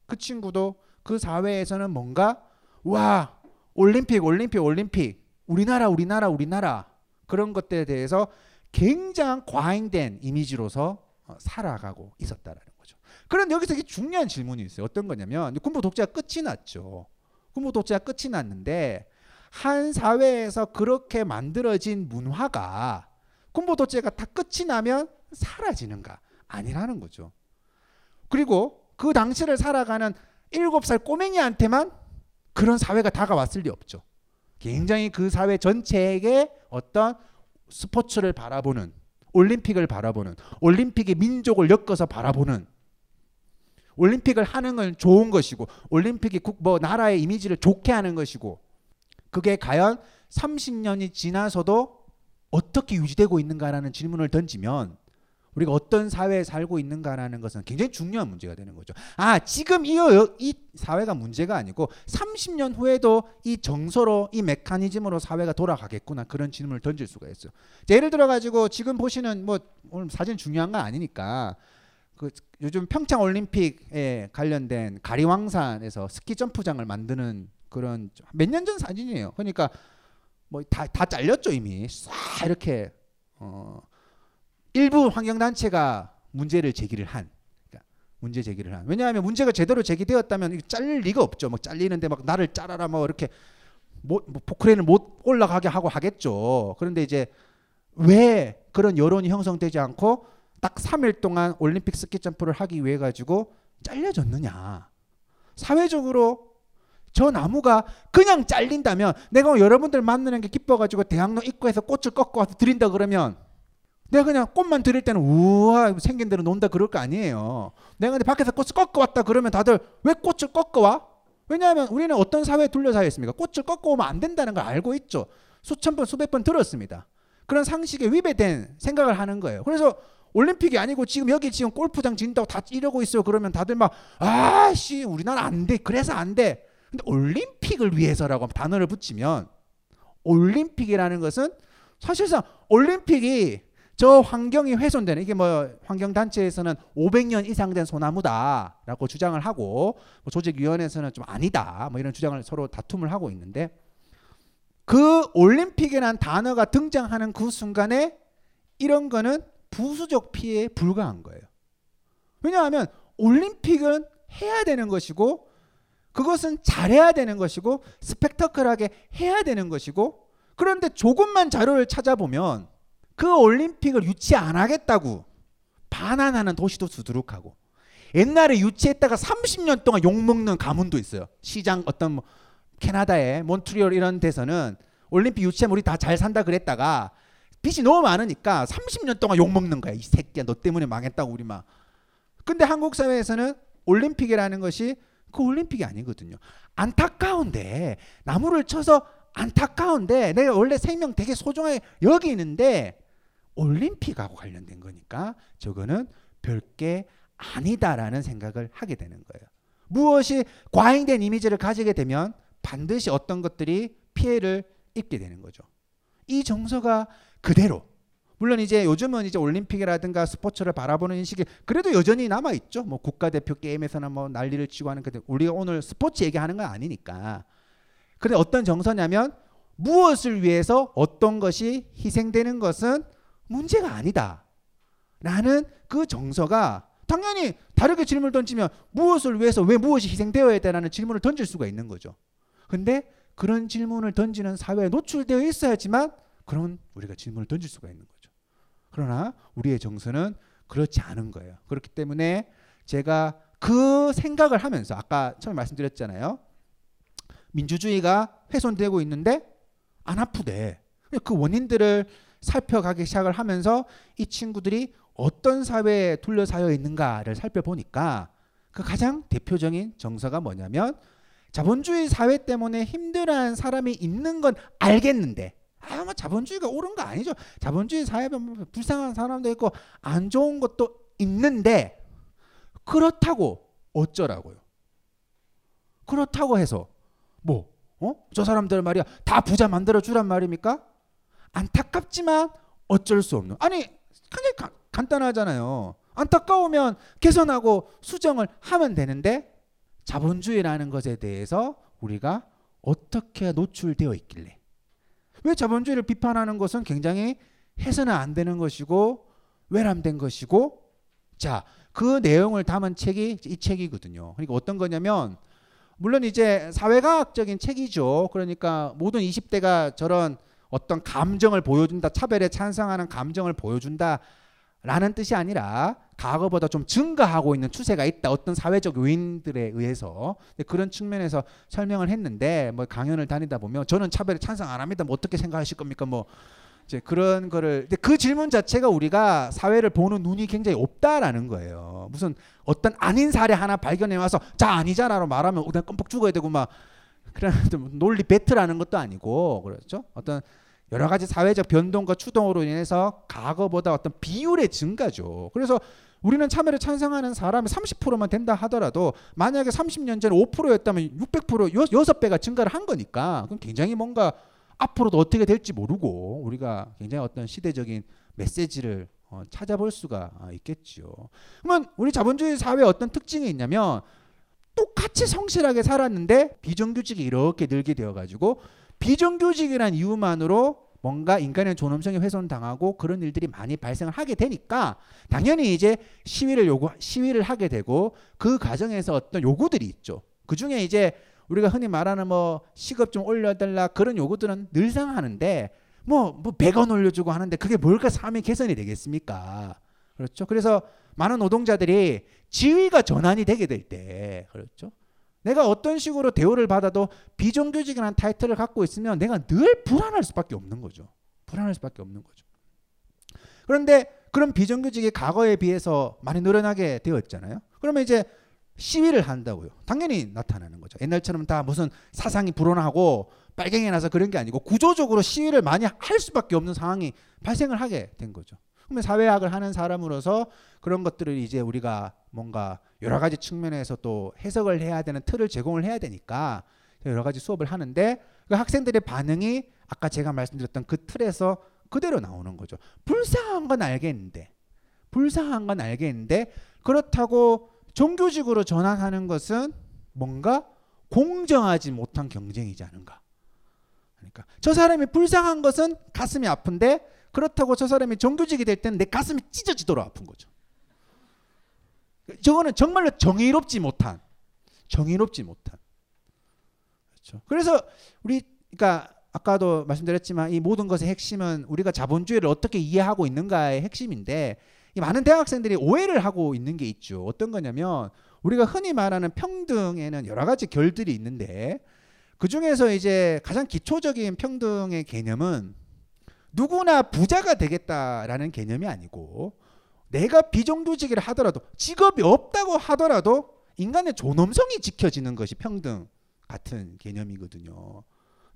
그 친구도 그 사회에서는 뭔가 와 올림픽 올림픽 올림픽 우리나라 우리나라 우리나라 그런 것들에 대해서 굉장히 과잉된 이미지로서 어, 살아가고 있었다라는 거죠. 그런데 여기서 이게 중요한 질문이 있어요. 어떤 거냐면 군부 독재가 끝이 났죠. 군부 독재가 끝이 났는데 한 사회에서 그렇게 만들어진 문화가 군부 독재가 다 끝이 나면 사라지는가? 아니라는 거죠. 그리고 그 당시를 살아가는 일곱 살 꼬맹이한테만 그런 사회가 다가왔을 리 없죠. 굉장히 그 사회 전체에게 어떤 스포츠를 바라보는 올림픽을 바라보는 올림픽의 민족을 엮어서 바라보는 올림픽을 하는 건 좋은 것이고 올림픽이 국, 뭐 나라의 이미지를 좋게 하는 것이고 그게 과연 30년이 지나서도 어떻게 유지되고 있는가라는 질문을 던지면 우리가 어떤 사회에 살고 있는가라는 것은 굉장히 중요한 문제가 되는 거죠. 아, 지금 이, 이 사회가 문제가 아니고 30년 후에도 이 정서로 이 메커니즘으로 사회가 돌아가겠구나 그런 질문을 던질 수가 있어요. 자, 예를 들어 가지고 지금 보시는 뭐 오늘 사진 중요한 건 아니니까 그 요즘 평창 올림픽에 관련된 가리왕산에서 스키 점프장을 만드는 그런 몇 년 전 사진이에요. 그러니까 뭐 다 다 잘렸죠 이미 싹 이렇게 어 일부 환경 단체가 문제를 제기를 한 그러니까 문제 제기를 한 왜냐하면 문제가 제대로 제기되었다면 이거 잘릴 리가 없죠. 막 잘리는데 막 나를 자라라 뭐 이렇게 못, 뭐 포크레인을 못 올라가게 하고 하겠죠. 그런데 이제 왜 그런 여론이 형성되지 않고 딱 3일 동안 올림픽 스키 점프를 하기 위해 가지고 잘려졌느냐? 사회적으로 저 나무가 그냥 잘린다면 내가 여러분들 만나는 게 기뻐가지고 대학로 입구에서 꽃을 꺾어 와서 드린다 그러면 내가 그냥 꽃만 드릴 때는 우와 생긴 대로 논다 그럴 거 아니에요. 내가 근데 밖에서 꽃을 꺾어 왔다 그러면 다들 왜 꽃을 꺾어 와? 왜냐하면 우리는 어떤 사회에 둘러싸여 있습니까? 꽃을 꺾어 오면 안 된다는 걸 알고 있죠. 수천 번 수백 번 들었습니다. 그런 상식에 위배된 생각을 하는 거예요. 그래서 올림픽이 아니고 지금 여기 지금 골프장 진다고 다 이러고 있어요. 그러면 다들 막 아씨 우리나라 안 돼. 그래서 안 돼. 근데 올림픽을 위해서라고 단어를 붙이면 올림픽이라는 것은 사실상 올림픽이 저 환경이 훼손되는 이게 뭐 환경 단체에서는 500년 이상 된 소나무다라고 주장을 하고 뭐 조직위원회에서는 좀 아니다 뭐 이런 주장을 서로 다툼을 하고 있는데 그 올림픽이라는 단어가 등장하는 그 순간에 이런 거는 부수적 피해에 불과한 거예요. 왜냐하면 올림픽은 해야 되는 것이고 그것은 잘해야 되는 것이고 스펙터클하게 해야 되는 것이고 그런데 조금만 자료를 찾아보면 그 올림픽을 유치 안 하겠다고 반환하는 도시도 수두룩하고 옛날에 유치했다가 30년 동안 욕먹는 가문도 있어요. 시장 어떤 뭐 캐나다의 몬트리올 이런 데서는 올림픽 유치하면 우리 다 잘 산다 그랬다가 빚이 너무 많으니까 30년 동안 욕먹는 거야. 이 새끼야 너 때문에 망했다고 우리 막. 근데 한국 사회에서는 올림픽이라는 것이 그 올림픽이 아니거든요. 안타까운데 나무를 쳐서 안타까운데 내가 원래 생명 되게 소중하게 여기는데 올림픽하고 관련된 거니까 저거는 별게 아니다라는 생각을 하게 되는 거예요. 무엇이 과잉된 이미지를 가지게 되면 반드시 어떤 것들이 피해를 입게 되는 거죠. 이 정서가 그대로 물론 이제 요즘은 이제 올림픽이라든가 스포츠를 바라보는 인식이 그래도 여전히 남아 있죠. 뭐 국가대표 게임에서는 뭐 난리를 치고 하는 근데 우리가 오늘 스포츠 얘기하는 건 아니니까. 근데 어떤 정서냐면 무엇을 위해서 어떤 것이 희생되는 것은 문제가 아니다. 라는 그 정서가 당연히 다르게 질문을 던지면 무엇을 위해서 왜 무엇이 희생되어야 되라는 질문을 던질 수가 있는 거죠. 근데 그런 질문을 던지는 사회에 노출되어 있어야지만 그런 우리가 질문을 던질 수가 있는 거죠. 그러나 우리의 정서는 그렇지 않은 거예요. 그렇기 때문에 제가 그 생각을 하면서 아까 처음에 말씀드렸잖아요. 민주주의가 훼손되고 있는데 안 아프대. 그 원인들을 살펴가기 시작을 하면서 이 친구들이 어떤 사회에 둘러싸여 있는가를 살펴보니까 그 가장 대표적인 정서가 뭐냐면 자본주의 사회 때문에 힘들어하는 사람이 있는 건 알겠는데 아, 뭐 자본주의가 옳은 거 아니죠. 자본주의 사회에 불쌍한 사람도 있고 안 좋은 것도 있는데 그렇다고 어쩌라고요. 그렇다고 해서 뭐 어? 저 사람들 말이야 다 부자 만들어 주란 말입니까? 안타깝지만 어쩔 수 없는. 아니 굉장히 가, 간단하잖아요. 안타까우면 개선하고 수정을 하면 되는데 자본주의라는 것에 대해서 우리가 어떻게 노출되어 있길래 왜 자본주의를 비판하는 것은 굉장히 해서는 안 되는 것이고 외람된 것이고 자 그 내용을 담은 책이 이 책이거든요. 그러니까 어떤 거냐면 물론 이제 사회과학적인 책이죠. 그러니까 모든 20대가 저런 어떤 감정을 보여준다, 차별에 찬성하는 감정을 보여준다. 라는 뜻이 아니라 과거보다 좀 증가하고 있는 추세가 있다. 어떤 사회적 요인들에 의해서 그런 측면에서 설명을 했는데 뭐 강연을 다니다 보면 저는 차별에 찬성 안 합니다. 뭐 어떻게 생각하실 겁니까? 뭐 이제 그런 거를 근데 그 질문 자체가 우리가 사회를 보는 눈이 굉장히 없다라는 거예요. 무슨 어떤 아닌 사례 하나 발견해 와서 자 아니잖아로 말하면 그냥 껌뻑 죽어야 되고 막 그런 논리 배틀하는 것도 아니고 그렇죠. 어떤 여러 가지 사회적 변동과 추동으로 인해서 과거보다 어떤 비율의 증가죠. 그래서 우리는 참여를 찬성하는 사람이 30%만 된다 하더라도 만약에 30년 전에 5%였다면 600% 여, 6배가 증가를 한 거니까 그럼 굉장히 뭔가 앞으로도 어떻게 될지 모르고 우리가 굉장히 어떤 시대적인 메시지를 어, 찾아볼 수가 아, 있겠죠. 그러면 우리 자본주의 사회에 어떤 특징이 있냐면 똑같이 성실하게 살았는데 비정규직이 이렇게 늘게 되어가지고 비정규직이란 이유만으로 뭔가 인간의 존엄성이 훼손당하고 그런 일들이 많이 발생을 하게 되니까 당연히 이제 시위를 요구 시위를 하게 되고 그 과정에서 어떤 요구들이 있죠. 그 중에 이제 우리가 흔히 말하는 뭐 시급 좀 올려달라 그런 요구들은 늘상 하는데 뭐, 뭐 100원 올려주고 하는데 그게 뭘까 삶의 개선이 되겠습니까? 그렇죠. 그래서 많은 노동자들이 지위가 전환이 되게 될 때, 그렇죠. 내가 어떤 식으로 대우를 받아도 비정규직이라는 타이틀을 갖고 있으면 내가 늘 불안할 수밖에 없는 거죠. 불안할 수밖에 없는 거죠. 그런데 그런 비정규직이 과거에 비해서 많이 늘어나게 되었잖아요. 그러면 이제 시위를 한다고요. 당연히 나타나는 거죠. 옛날처럼 다 무슨 사상이 불온하고 빨갱이 나서 그런 게 아니고 구조적으로 시위를 많이 할 수밖에 없는 상황이 발생을 하게 된 거죠. 그러면 사회학을 하는 사람으로서 그런 것들을 이제 우리가 뭔가 여러 가지 측면에서 또 해석을 해야 되는 틀을 제공을 해야 되니까 여러 가지 수업을 하는데 그 학생들의 반응이 아까 제가 말씀드렸던 그 틀에서 그대로 나오는 거죠. 불쌍한 건 알겠는데 불쌍한 건 알겠는데 그렇다고 정규직으로 전환하는 것은 뭔가 공정하지 못한 경쟁이지 않은가. 그러니까 저 사람이 불쌍한 것은 가슴이 아픈데 그렇다고 저 사람이 정규직이 될 때는 내 가슴이 찢어지도록 아픈 거죠. 저거는 정말로 정의롭지 못한 정의롭지 못한 그렇죠. 그래서 우리 그러니까 아까도 말씀드렸지만 이 모든 것의 핵심은 우리가 자본주의를 어떻게 이해하고 있는가의 핵심인데 이 많은 대학생들이 오해를 하고 있는 게 있죠. 어떤 거냐면 우리가 흔히 말하는 평등에는 여러 가지 결들이 있는데 그 중에서 이제 가장 기초적인 평등의 개념은 누구나 부자가 되겠다라는 개념이 아니고 내가 비정규직을 하더라도 직업이 없다고 하더라도 인간의 존엄성이 지켜지는 것이 평등 같은 개념이거든요.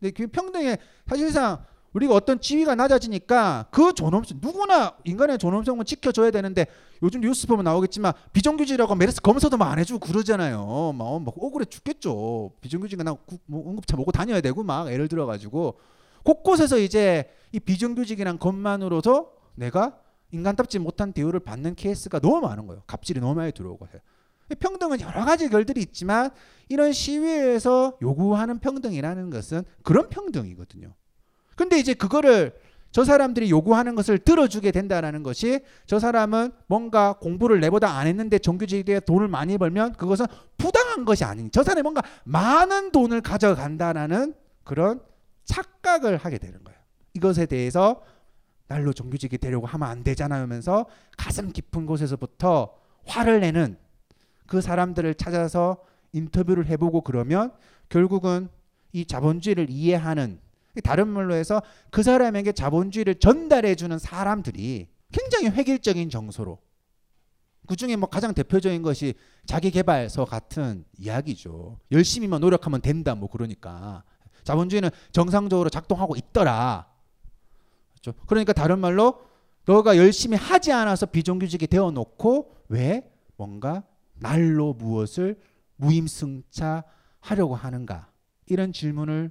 근데 그 평등에 사실상 우리가 어떤 지위가 낮아지니까 그 존엄성 누구나 인간의 존엄성은 지켜줘야 되는데 요즘 뉴스 보면 나오겠지만 비정규직이라고 메르스 검사도 막 안 해주고 그러잖아요. 막, 막 억울해 죽겠죠. 비정규직은 나 뭐 응급차 모고 다녀야 되고 막 예를 들어가지고 곳곳에서 이제 이 비정규직이란 것만으로도 내가 인간답지 못한 대우를 받는 케이스가 너무 많은 거예요. 갑질이 너무 많이 들어오고 해요. 평등은 여러 가지 결들이 있지만 이런 시위에서 요구하는 평등이라는 것은 그런 평등이거든요. 근데 이제 그거를 저 사람들이 요구하는 것을 들어주게 된다라는 것이 저 사람은 뭔가 공부를 내보다 안 했는데 정규직에 돈을 많이 벌면 그것은 부당한 것이 아닌 저 사람이 뭔가 많은 돈을 가져간다라는 그런 착각을 하게 되는 거예요. 이것에 대해서 날로 정규직이 되려고 하면 안 되잖아 하면서 가슴 깊은 곳에서부터 화를 내는 그 사람들을 찾아서 인터뷰를 해보고 그러면 결국은 이 자본주의를 이해하는 다른 말로 해서 그 사람에게 자본주의를 전달해 주는 사람들이 굉장히 획일적인 정서로 그 중에 뭐 가장 대표적인 것이 자기 개발서 같은 이야기죠. 열심히만 노력하면 된다 뭐 그러니까 자본주의는 정상적으로 작동하고 있더라. 그렇죠? 그러니까 다른 말로 너가 열심히 하지 않아서 비정규직이 되어 놓고 왜 뭔가 날로 무엇을 무임승차 하려고 하는가? 이런 질문을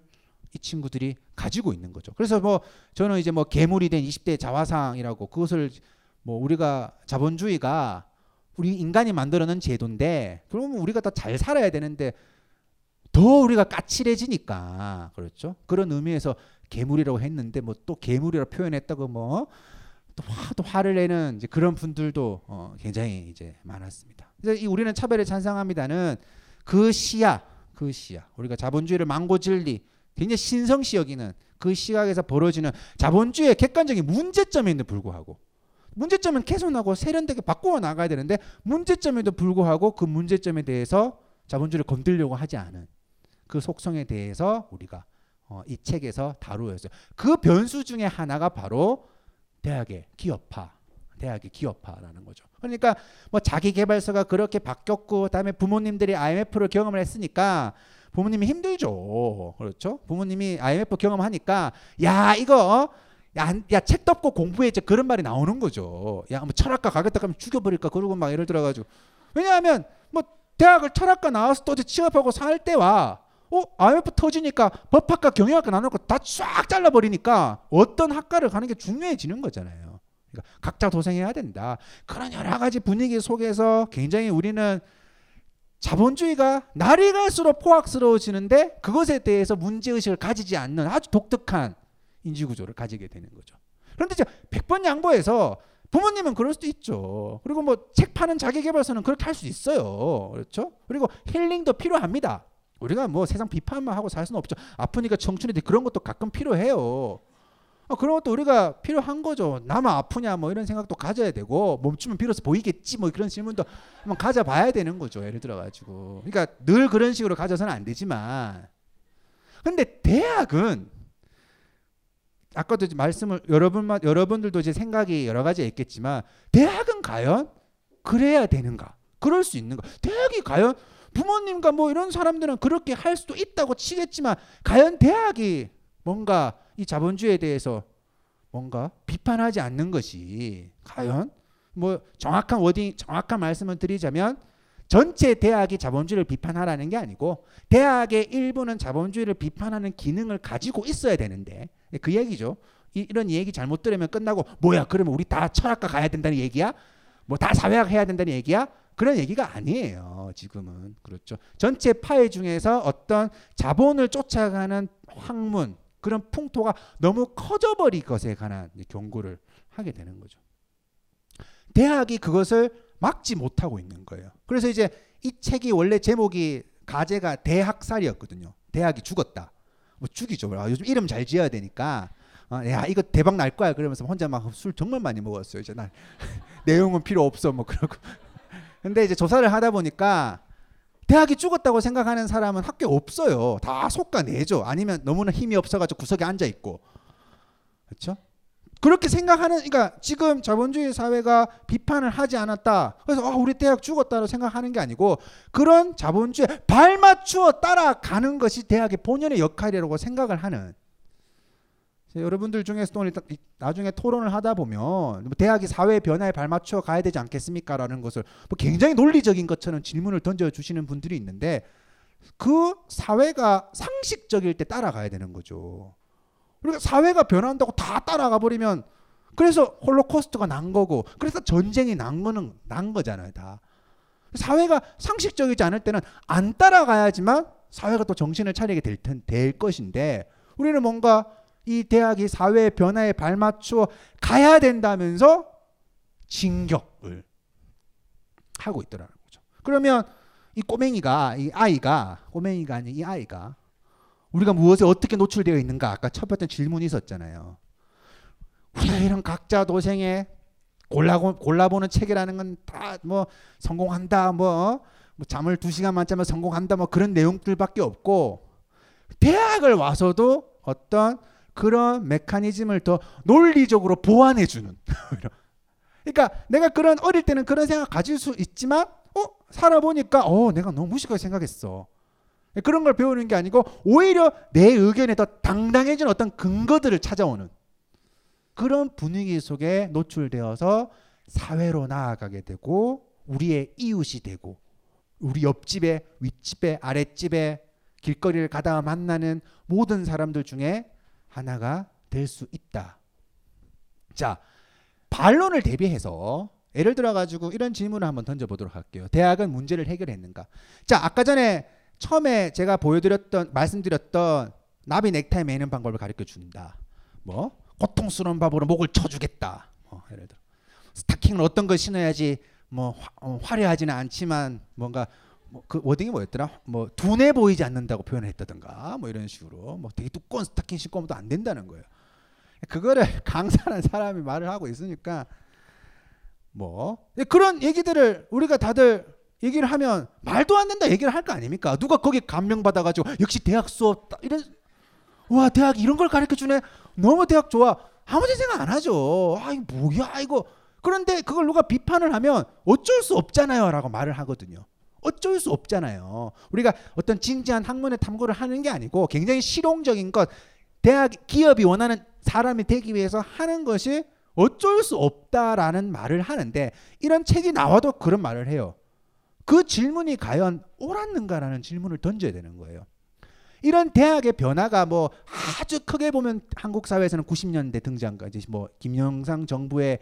이 친구들이 가지고 있는 거죠. 그래서 뭐 저는 이제 뭐 괴물이 된 20대 자화상이라고 그것을 뭐 우리가 자본주의가 우리 인간이 만들어낸 제도인데 그러면 우리가 더잘 살아야 되는데 더 우리가 까칠해지니까 그렇죠. 그런 의미에서 괴물이라고 했는데 뭐 또 괴물이라고 표현했다고 뭐또 화도 화를 내는 이제 그런 분들도 어 굉장히 이제 많았습니다. 그래서 이 우리는 차별에 찬성합니다는 그 시야, 그 시야. 우리가 자본주의를 망고 진리 굉장히 신성시 여기는 그 시각에서 벌어지는 자본주의의 객관적인 문제점에도 불구하고 문제점은 개선하고 세련되게 바꾸어 나가야 되는데 문제점에도 불구하고 그 문제점에 대해서 자본주의를 건들려고 하지 않은 그 속성에 대해서 우리가 어, 이 책에서 다루었어요. 그 변수 중에 하나가 바로 대학의 기업화, 대학의 기업화라는 거죠. 그러니까 뭐 자기 개발서가 그렇게 바뀌었고 그다음에 부모님들이 IMF를 경험을 했으니까 부모님이 힘들죠. 그렇죠? 부모님이 IMF 경험하니까 야 이거 어? 야, 안- 야 책도 없고 공부해 이제 그런 말이 나오는 거죠. 야 뭐 철학과 가겠다 하면 죽여버릴까 그러고 막 예를 들어가지고 왜냐하면 뭐 대학을 철학과 나와서 또 취업하고 살 때와 어 IMF 터지니까 법학과 경영학과 나누고 다 쫙 잘라버리니까 어떤 학과를 가는 게 중요해지는 거잖아요. 그러니까 각자 도생해야 된다. 그런 여러 가지 분위기 속에서 굉장히 우리는 자본주의가 날이 갈수록 포악스러워지는데 그것에 대해서 문제의식을 가지지 않는 아주 독특한 인지구조를 가지게 되는 거죠. 그런데 이제 100번 양보해서 부모님은 그럴 수도 있죠. 그리고 뭐 책 파는 자기개발서는 그렇게 할 수 있어요. 그렇죠? 그리고 힐링도 필요합니다. 우리가 뭐 세상 비판만 하고 살 수는 없죠. 아프니까 청춘인데 그런 것도 가끔 필요해요. 어, 그런 것도 우리가 필요한 거죠. 나만 아프냐 뭐 이런 생각도 가져야 되고 멈추면 비로소 보이겠지 뭐 그런 질문도 한번 가져봐야 되는 거죠. 예를 들어 가지고. 그러니까 늘 그런 식으로 가져서는 안 되지만 근데 대학은 아까도 말씀을 여러분만 여러분들도 이제 생각이 여러 가지 있겠지만 대학은 과연 그래야 되는가? 그럴 수 있는가? 대학이 과연 부모님과 뭐 이런 사람들은 그렇게 할 수도 있다고 치겠지만 과연 대학이 뭔가 이 자본주의에 대해서 뭔가 비판하지 않는 것이 과연 뭐 정확한 워딩 정확한 말씀을 드리자면 전체 대학이 자본주의를 비판하라는 게 아니고 대학의 일부는 자본주의를 비판하는 기능을 가지고 있어야 되는데 그 얘기죠. 이, 이런 얘기 잘못 들으면 끝나고 뭐야 그러면 우리 다 철학과 가야 된다는 얘기야? 뭐 다 사회학 해야 된다는 얘기야? 그런 얘기가 아니에요. 지금은 그렇죠. 전체 파이 중에서 어떤 자본을 쫓아가는 학문 그런 풍토가 너무 커져버린 것에 관한 경고를 하게 되는 거죠. 대학이 그것을 막지 못하고 있는 거예요. 그래서 이제 이 책이 원래 제목이 가제가 대학살이었거든요. 대학이 죽었다. 뭐 죽이죠. 아, 요즘 이름 잘 지어야 되니까. 어, 야 이거 대박 날 거야. 그러면서 혼자 막 술 정말 많이 먹었어요. 이제 날 내용은 필요 없어. 뭐 그러고. 근데 이제 조사를 하다 보니까 대학이 죽었다고 생각하는 사람은 학교에 없어요. 다 속가내죠. 아니면 너무나 힘이 없어가지고 구석에 앉아 있고. 그렇죠? 그렇게 생각하는 그러니까 지금 자본주의 사회가 비판을 하지 않았다. 그래서 아, 우리 대학 죽었다고 생각하는 게 아니고 그런 자본주의 발맞추어 따라가는 것이 대학의 본연의 역할이라고 생각을 하는 여러분들 중에서 또 나중에 토론을 하다 보면 뭐 대학이 사회 변화에 발맞춰 가야 되지 않겠습니까라는 것을 뭐 굉장히 논리적인 것처럼 질문을 던져 주시는 분들이 있는데 그 사회가 상식적일 때 따라가야 되는 거죠. 그러니까 사회가 변한다고 다 따라가 버리면 그래서 홀로코스트가 난 거고 그래서 전쟁이 난 거는 난 거잖아요 다 사회가 상식적이지 않을 때는 안 따라가야지만 사회가 또 정신을 차리게 될, 텐, 될 것인데 우리는 뭔가 이 대학이 사회 변화에 발맞추어 가야 된다면서 진격을 하고 있더라는 거죠. 그러면 이 꼬맹이가 이 아이가 꼬맹이가 아닌 이 아이가 우리가 무엇에 어떻게 노출되어 있는가 아까 첫 번째 질문이 있었잖아요. 우리가 이런 각자 도생에 골라 골라보는 책이라는 건 다 뭐 성공한다 뭐, 뭐 잠을 두 시간만 자면 성공한다 뭐 그런 내용들밖에 없고 대학을 와서도 어떤 그런 메커니즘을 더 논리적으로 보완해 주는. 그러니까 내가 그런 어릴 때는 그런 생각 가질 수 있지만 어? 살아보니까 어 내가 너무 무식하게 생각했어. 그런 걸 배우는 게 아니고 오히려 내 의견에 더 당당해진 어떤 근거들을 찾아오는 그런 분위기 속에 노출되어서 사회로 나아가게 되고 우리의 이웃이 되고 우리 옆집에 윗집에 아랫집에 길거리를 가다가 만나는 모든 사람들 중에 하나가 될 수 있다. 자, 반론을 대비해서 예를 들어 가지고 이런 질문을 한번 던져 보도록 할게요. 대학은 문제를 해결했는가? 자, 아까 전에 처음에 제가 보여드렸던 말씀드렸던 나비 넥타이 매는 방법을 가르쳐 준다. 뭐 고통스러운 밥으로 목을 쳐주겠다. 뭐 예를 들어 스타킹을 어떤 걸 신어야지 뭐 화, 어, 화려하지는 않지만 뭔가 뭐 그 워딩이 뭐였더라? 뭐 둔해 보이지 않는다고 표현했다든가 뭐 이런 식으로 뭐 되게 두꺼운 스타킹 신고 오면 또안 된다는 거예요. 그거를 강사라는 사람이 말을 하고 있으니까 뭐 그런 얘기들을 우리가 다들 얘기를 하면 말도 안 된다 얘기를 할 거 아닙니까? 누가 거기 감명 받아 가지고 역시 대학 수업 따- 이런 와 대학 이런 걸 가르쳐 주네 너무 대학 좋아 아무 생각 안 하죠. 아 이거 뭐야 이거 그런데 그걸 누가 비판을 하면 어쩔 수 없잖아요라고 말을 하거든요. 어쩔 수 없잖아요. 우리가 어떤 진지한 학문의 탐구를 하는 게 아니고 굉장히 실용적인 것, 대학 기업이 원하는 사람이 되기 위해서 하는 것이 어쩔 수 없다라는 말을 하는데 이런 책이 나와도 그런 말을 해요. 그 질문이 과연 옳았는가라는 질문을 던져야 되는 거예요. 이런 대학의 변화가 뭐 아주 크게 보면 한국 사회에서는 90년대 등장까지 뭐 김영삼 정부의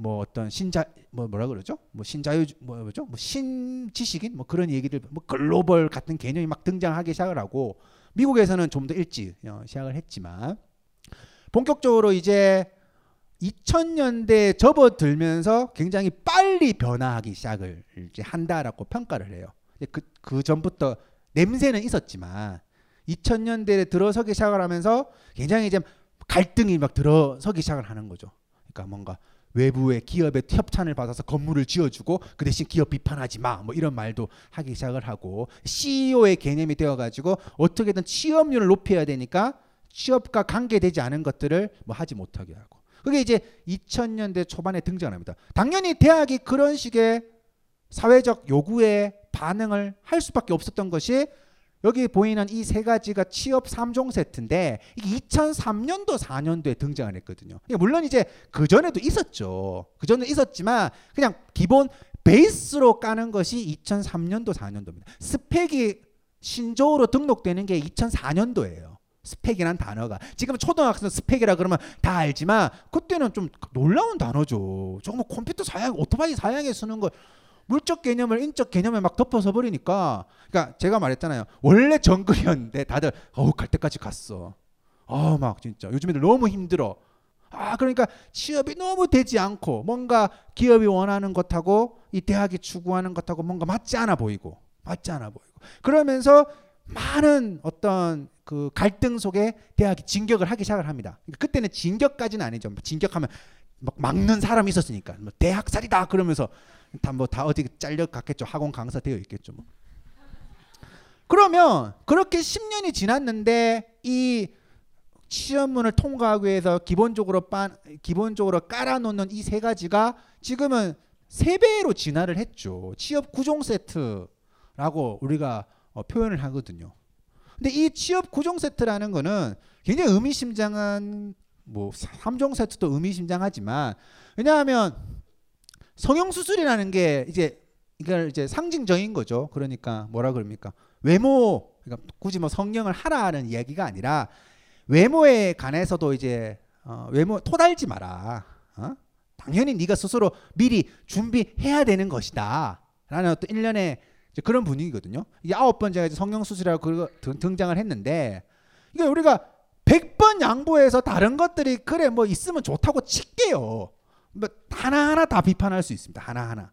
뭐 어떤 신자 뭐 뭐라 그러죠? 뭐 신자유 뭐 뭐죠? 뭐 신지식인 뭐 그런 얘기들 뭐 글로벌 같은 개념이 막 등장하기 시작을 하고 미국에서는 좀 더 일찍 어, 시작을 했지만 본격적으로 이제 2000년대에 접어들면서 굉장히 빨리 변화하기 시작을 이제 한다라고 평가를 해요. 그, 그 전부터 냄새는 있었지만 2000년대에 들어서기 시작을 하면서 굉장히 이제 갈등이 막 들어서기 시작을 하는 거죠. 그러니까 뭔가 외부의 기업의 협찬을 받아서 건물을 지어주고 그 대신 기업 비판하지 마. 뭐 이런 말도 하기 시작을 하고 CEO의 개념이 되어가지고 어떻게든 취업률을 높여야 되니까 취업과 관계되지 않은 것들을 뭐 하지 못하게 하고 그게 이제 2000년대 초반에 등장합니다. 당연히 대학이 그런 식의 사회적 요구에 반응을 할 수밖에 없었던 것이 여기 보이는 이 세 가지가 취업 3종 세트인데 이게 2003년도 4년도에 등장을 했거든요. 물론 이제 그 전에도 있었죠. 그 전에 있었지만 그냥 기본 베이스로 까는 것이 2003년도 4년도입니다. 스펙이 신조어로 등록되는 게 2004년도예요. 스펙이란 단어가 지금 초등학생 스펙이라 그러면 다 알지만 그때는 좀 놀라운 단어죠. 정말 컴퓨터 사양, 오토바이 사양에 쓰는 거 물적 개념을 인적 개념에 막 덮어서 버리니까 그러니까 제가 말했잖아요. 원래 정글이었는데 다들 어우 갈 때까지 갔어. 아막 진짜 요즘 애들 너무 힘들어. 아 그러니까 취업이 너무 되지 않고 뭔가 기업이 원하는 것하고 이 대학이 추구하는 것하고 뭔가 맞지 않아 보이고 맞지 않아 보이고 그러면서 많은 어떤 그 갈등 속에 대학이 진격을 하기 시작을 합니다. 그러니까 그때는 진격까지는 아니죠. 진격하면 막 막는 사람이 있었으니까 뭐 대학살이다 그러면서 다 뭐 다 어디 잘려 갔겠죠. 학원 강사 되어 있겠죠. 뭐. 그러면 그렇게 10년이 지났는데 이 시험문을 통과하기 위해서 기본적으로 빤, 기본적으로 깔아놓는 이 세 가지가 지금은 세 배로 진화를 했죠. 취업 구종 세트라고 우리가 어, 표현을 하거든요. 근데 이 취업 구종 세트라는 거는 굉장히 의미심장한 뭐 3종 세트도 의미심장하지만 왜냐하면 성형 수술이라는 게 이제 이걸 이제 상징적인 거죠. 그러니까 뭐라 그럽니까? 외모 그러니까 굳이 뭐 성형을 하라는 이야기가 아니라 외모에 관해서도 이제 어, 외모 토달지 마라. 어? 당연히 네가 스스로 미리 준비해야 되는 것이다. 라는 어떤 일련의 그런 분위기거든요. 이게 아홉 번째가 이제 성형 수술이라고 등장을 했는데 이게 우리가 100번 양보해서 다른 것들이 그래 뭐 있으면 좋다고 칠게요. 뭐 하나하나 다 비판할 수 있습니다. 하나하나.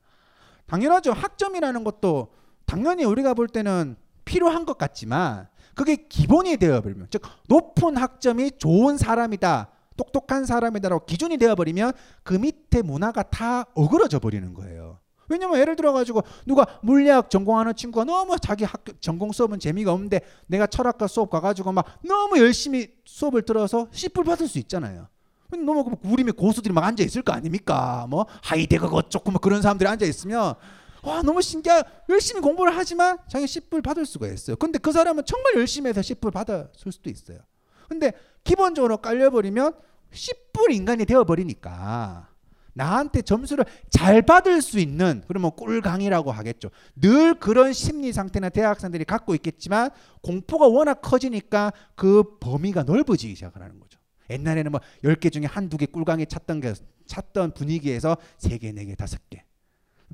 당연하죠. 학점이라는 것도 당연히 우리가 볼 때는 필요한 것 같지만 그게 기본이 되어버리면 즉 높은 학점이 좋은 사람이다. 똑똑한 사람이다라고 기준이 되어버리면 그 밑에 문화가 다 어그러져 버리는 거예요. 왜냐면 예를 들어 가지고 누가 물리학 전공하는 친구가 너무 자기 학교 전공 수업은 재미가 없는데 내가 철학과 수업 가가지고 막 너무 열심히 수업을 들어서 C뿔 받을 수 있잖아요. 너무 그 우리의 고수들이 막 앉아 있을 거 아닙니까? 뭐 하이데거 어쩌고 뭐 그런 사람들이 앉아 있으면 와 너무 신기해 열심히 공부를 하지만 자기 C뿔 받을 수가 있어요. 근데 그 사람은 정말 열심히 해서 C뿔 받았을 수도 있어요. 근데 기본적으로 깔려버리면 C뿔 인간이 되어버리니까 나한테 점수를 잘 받을 수 있는 그러면 꿀강이라고 하겠죠. 늘 그런 심리 상태는 대학생들이 갖고 있겠지만 공포가 워낙 커지니까 그 범위가 넓어지기 시작하는 거죠. 옛날에는 뭐 10개 중에 한두 개 꿀강이 찾던 게 찾던 분위기에서 3개, 4개, 5개.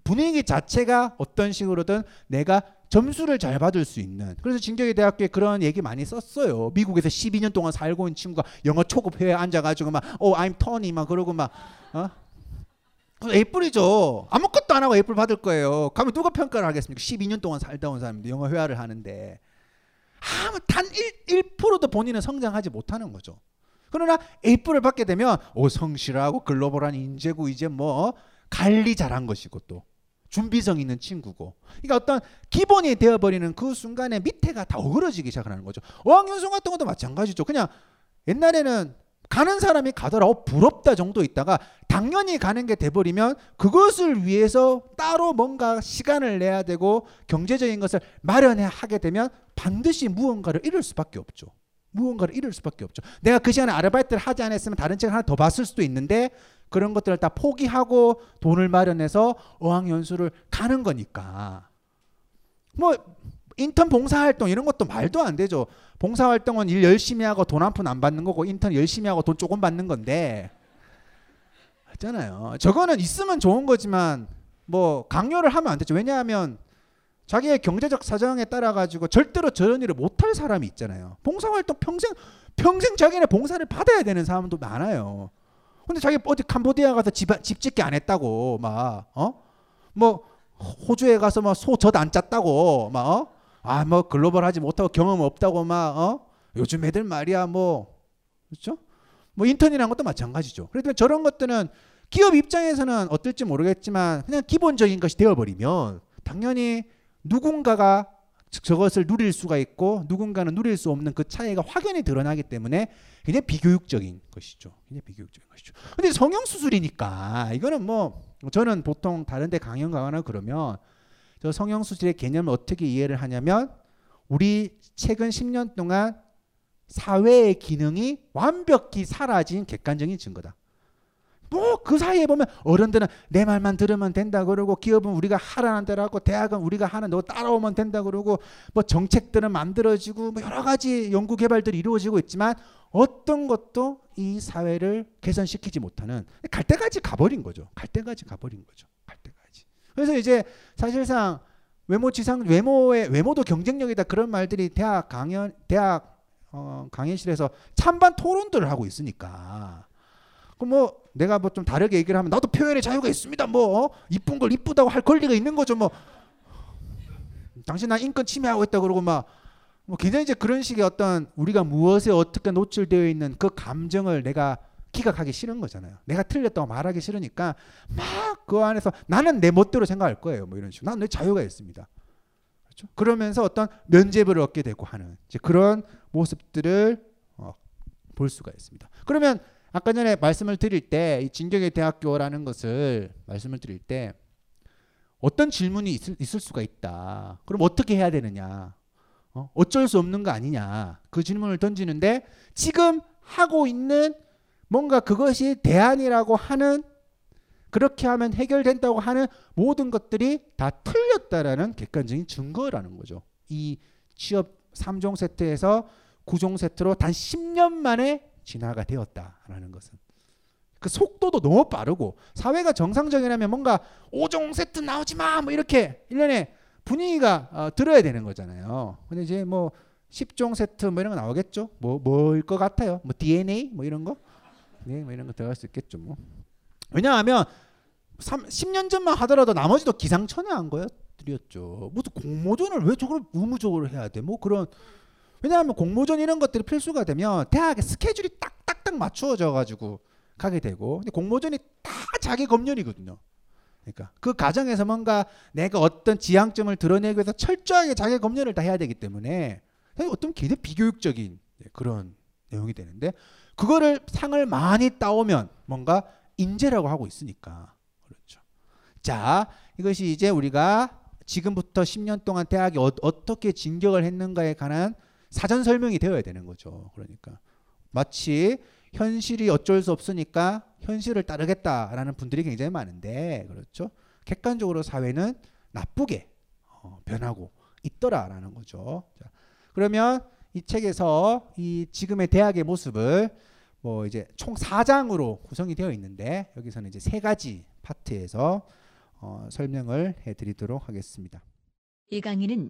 분위기 자체가 어떤 식으로든 내가 점수를 잘 받을 수 있는 그래서 진격의 대학교에 그런 얘기 많이 썼어요. 미국에서 12년 동안 살고 있는 친구가 영어 초급 회에 앉아가지고 막 어, I'm Tony 막 그러고 막 어? 에이플이죠. 아무것도 안 하고 에이플 받을 거예요. 가면 누가 평가를 하겠습니까? 12년 동안 살다 온 사람인데 영어 회화를 하는데 아무 단 1, 1%도 본인은 성장하지 못하는 거죠. 그러나 에이플을 받게 되면 오 성실하고 글로벌한 인재고 이제 뭐 관리 잘한 것이고 또 준비성 있는 친구고. 그러니까 어떤 기본이 되어버리는 그 순간에 밑에가 다 어그러지기 시작하는 거죠. 어학연수 같은 것도 마찬가지죠. 그냥 옛날에는 가는 사람이 가더라. 어, 부럽다 정도 있다가 당연히 가는 게 돼버리면 그것을 위해서 따로 뭔가 시간을 내야 되고 경제적인 것을 마련해 하게 되면 반드시 무언가를 잃을 수밖에 없죠. 무언가를 잃을 수밖에 없죠. 내가 그 시간에 아르바이트를 하지 않았으면 다른 책을 하나 더 봤을 수도 있는데 그런 것들을 다 포기하고 돈을 마련해서 어학연수를 가는 거니까. 뭐 인턴 봉사활동 이런 것도 말도 안 되죠. 봉사활동은 일 열심히 하고 돈 한 푼 안 받는 거고 인턴 열심히 하고 돈 조금 받는 건데 맞잖아요. 저거는 있으면 좋은 거지만 뭐 강요를 하면 안 되죠. 왜냐하면 자기의 경제적 사정에 따라 가지고 절대로 저런 일을 못할 사람이 있잖아요. 봉사활동 평생 평생 자기네 봉사를 받아야 되는 사람도 많아요. 근데 자기 어디 캄보디아 가서 집, 집 짓기 안 했다고 막 어? 뭐 호주에 가서 뭐 소젖 안 짰다고 막 어? 아 뭐 글로벌 하지 못하고 경험 없다고 막 어? 요즘 애들 말이야 뭐 그렇죠? 뭐 인턴이란 것도 마찬가지죠. 그래도 저런 것들은 기업 입장에서는 어떨지 모르겠지만 그냥 기본적인 것이 되어버리면 당연히 누군가가 저것을 누릴 수가 있고 누군가는 누릴 수 없는 그 차이가 확연히 드러나기 때문에 굉장히 비교육적인 것이죠. 굉장히 비교육적인 것이죠. 근데 성형 수술이니까 이거는 뭐 저는 보통 다른데 강연 가거나 그러면 저 성형 수술의 개념을 어떻게 이해를 하냐면 우리 최근 10년 동안 사회의 기능이 완벽히 사라진 객관적인 증거다. 뭐 그 사이에 보면 어른들은 내 말만 들으면 된다 그러고 기업은 우리가 하라는 대로 하고 대학은 우리가 하는 너 따라오면 된다 그러고 뭐 정책들은 만들어지고 뭐 여러 가지 연구 개발들이 이루어지고 있지만 어떤 것도 이 사회를 개선시키지 못하는 갈 때까지 가버린 거죠. 갈 때까지 가버린 거죠. 갈 때까지. 그래서 이제 사실상 외모 지상 외모의 외모도 경쟁력이다 그런 말들이 대학 강연 대학 어, 강의실에서 찬반 토론들을 하고 있으니까 그럼 뭐 내가 뭐 좀 다르게 얘기를 하면 나도 표현의 자유가 있습니다. 뭐 어? 이쁜 걸 이쁘다고 할 권리가 있는 거죠. 뭐 당신 나 인권 침해하고 있다 그러고 막 뭐 굉장히 이제 그런 식의 어떤 우리가 무엇에 어떻게 노출되어 있는 그 감정을 내가 기각하기 싫은 거잖아요. 내가 틀렸다고 말하기 싫으니까 막 그 안에서 나는 내 멋대로 생각할 거예요. 뭐 이런 식으로 나는 내 자유가 있습니다. 그렇죠? 그러면서 어떤 면죄부를 얻게 되고 하는 이제 그런 모습들을 어, 볼 수가 있습니다. 그러면 아까 전에 말씀을 드릴 때 이 진격의 대학교라는 것을 말씀을 드릴 때 어떤 질문이 있을, 있을 수가 있다. 그럼 어떻게 해야 되느냐? 어? 어쩔 수 없는 거 아니냐? 그 질문을 던지는데 지금 하고 있는 뭔가 그것이 대안이라고 하는 그렇게 하면 해결된다고 하는 모든 것들이 다 틀렸다라는 객관적인 증거라는 거죠. 이 취업 3종 세트에서 9종 세트로 단 10년 만에 진화가 되었다라는 것은 그 속도도 너무 빠르고 사회가 정상적이라면 뭔가 5종 세트 나오지 마 뭐 이렇게 1년에 분위기가 어, 들어야 되는 거잖아요. 근데 이제 뭐 10종 세트 뭐 이런 거 나오겠죠? 뭐 뭐일 것 같아요? 뭐 DNA 뭐 이런 거? 네, 뭐 이런 거 들어갈 수 있겠죠, 뭐. 왜냐하면 3, 10년 전만 하더라도 나머지도 기상천외한 거였죠. 무슨 공모전을 왜 저걸 의무적으로 해야 돼? 뭐 그런 왜냐하면 공모전 이런 것들이 필수가 되면 대학의 스케줄이 딱딱딱 맞추어져 가지고 가게 되고 근데 공모전이 다 자기 검열이거든요. 그러니까 그 과정에서 뭔가 내가 어떤 지향점을 드러내기 위해서 철저하게 자기 검열을 다 해야 되기 때문에 어떤 굉장히 비교육적인 그런 내용이 되는데 그거를 상을 많이 따오면 뭔가 인재라고 하고 있으니까 그렇죠. 자 이것이 이제 우리가 지금부터 10년 동안 대학이 어, 떻게 진격을 했는가에 관한 사전 설명이 되어야 되는 거죠. 그러니까 마치 현실이 어쩔 수 없으니까 현실을 따르겠다라는 분들이 굉장히 많은데 그렇죠. 객관적으로 사회는 나쁘게 어, 변하고 있더라라는 거죠. 자, 그러면 이 책에서 이 지금의 대학의 모습을 뭐 이제 총 4장으로 구성이 되어 있는데 여기서는 이제 세 가지 파트에서 어, 설명을 해 드리도록 하겠습니다. 이 강의는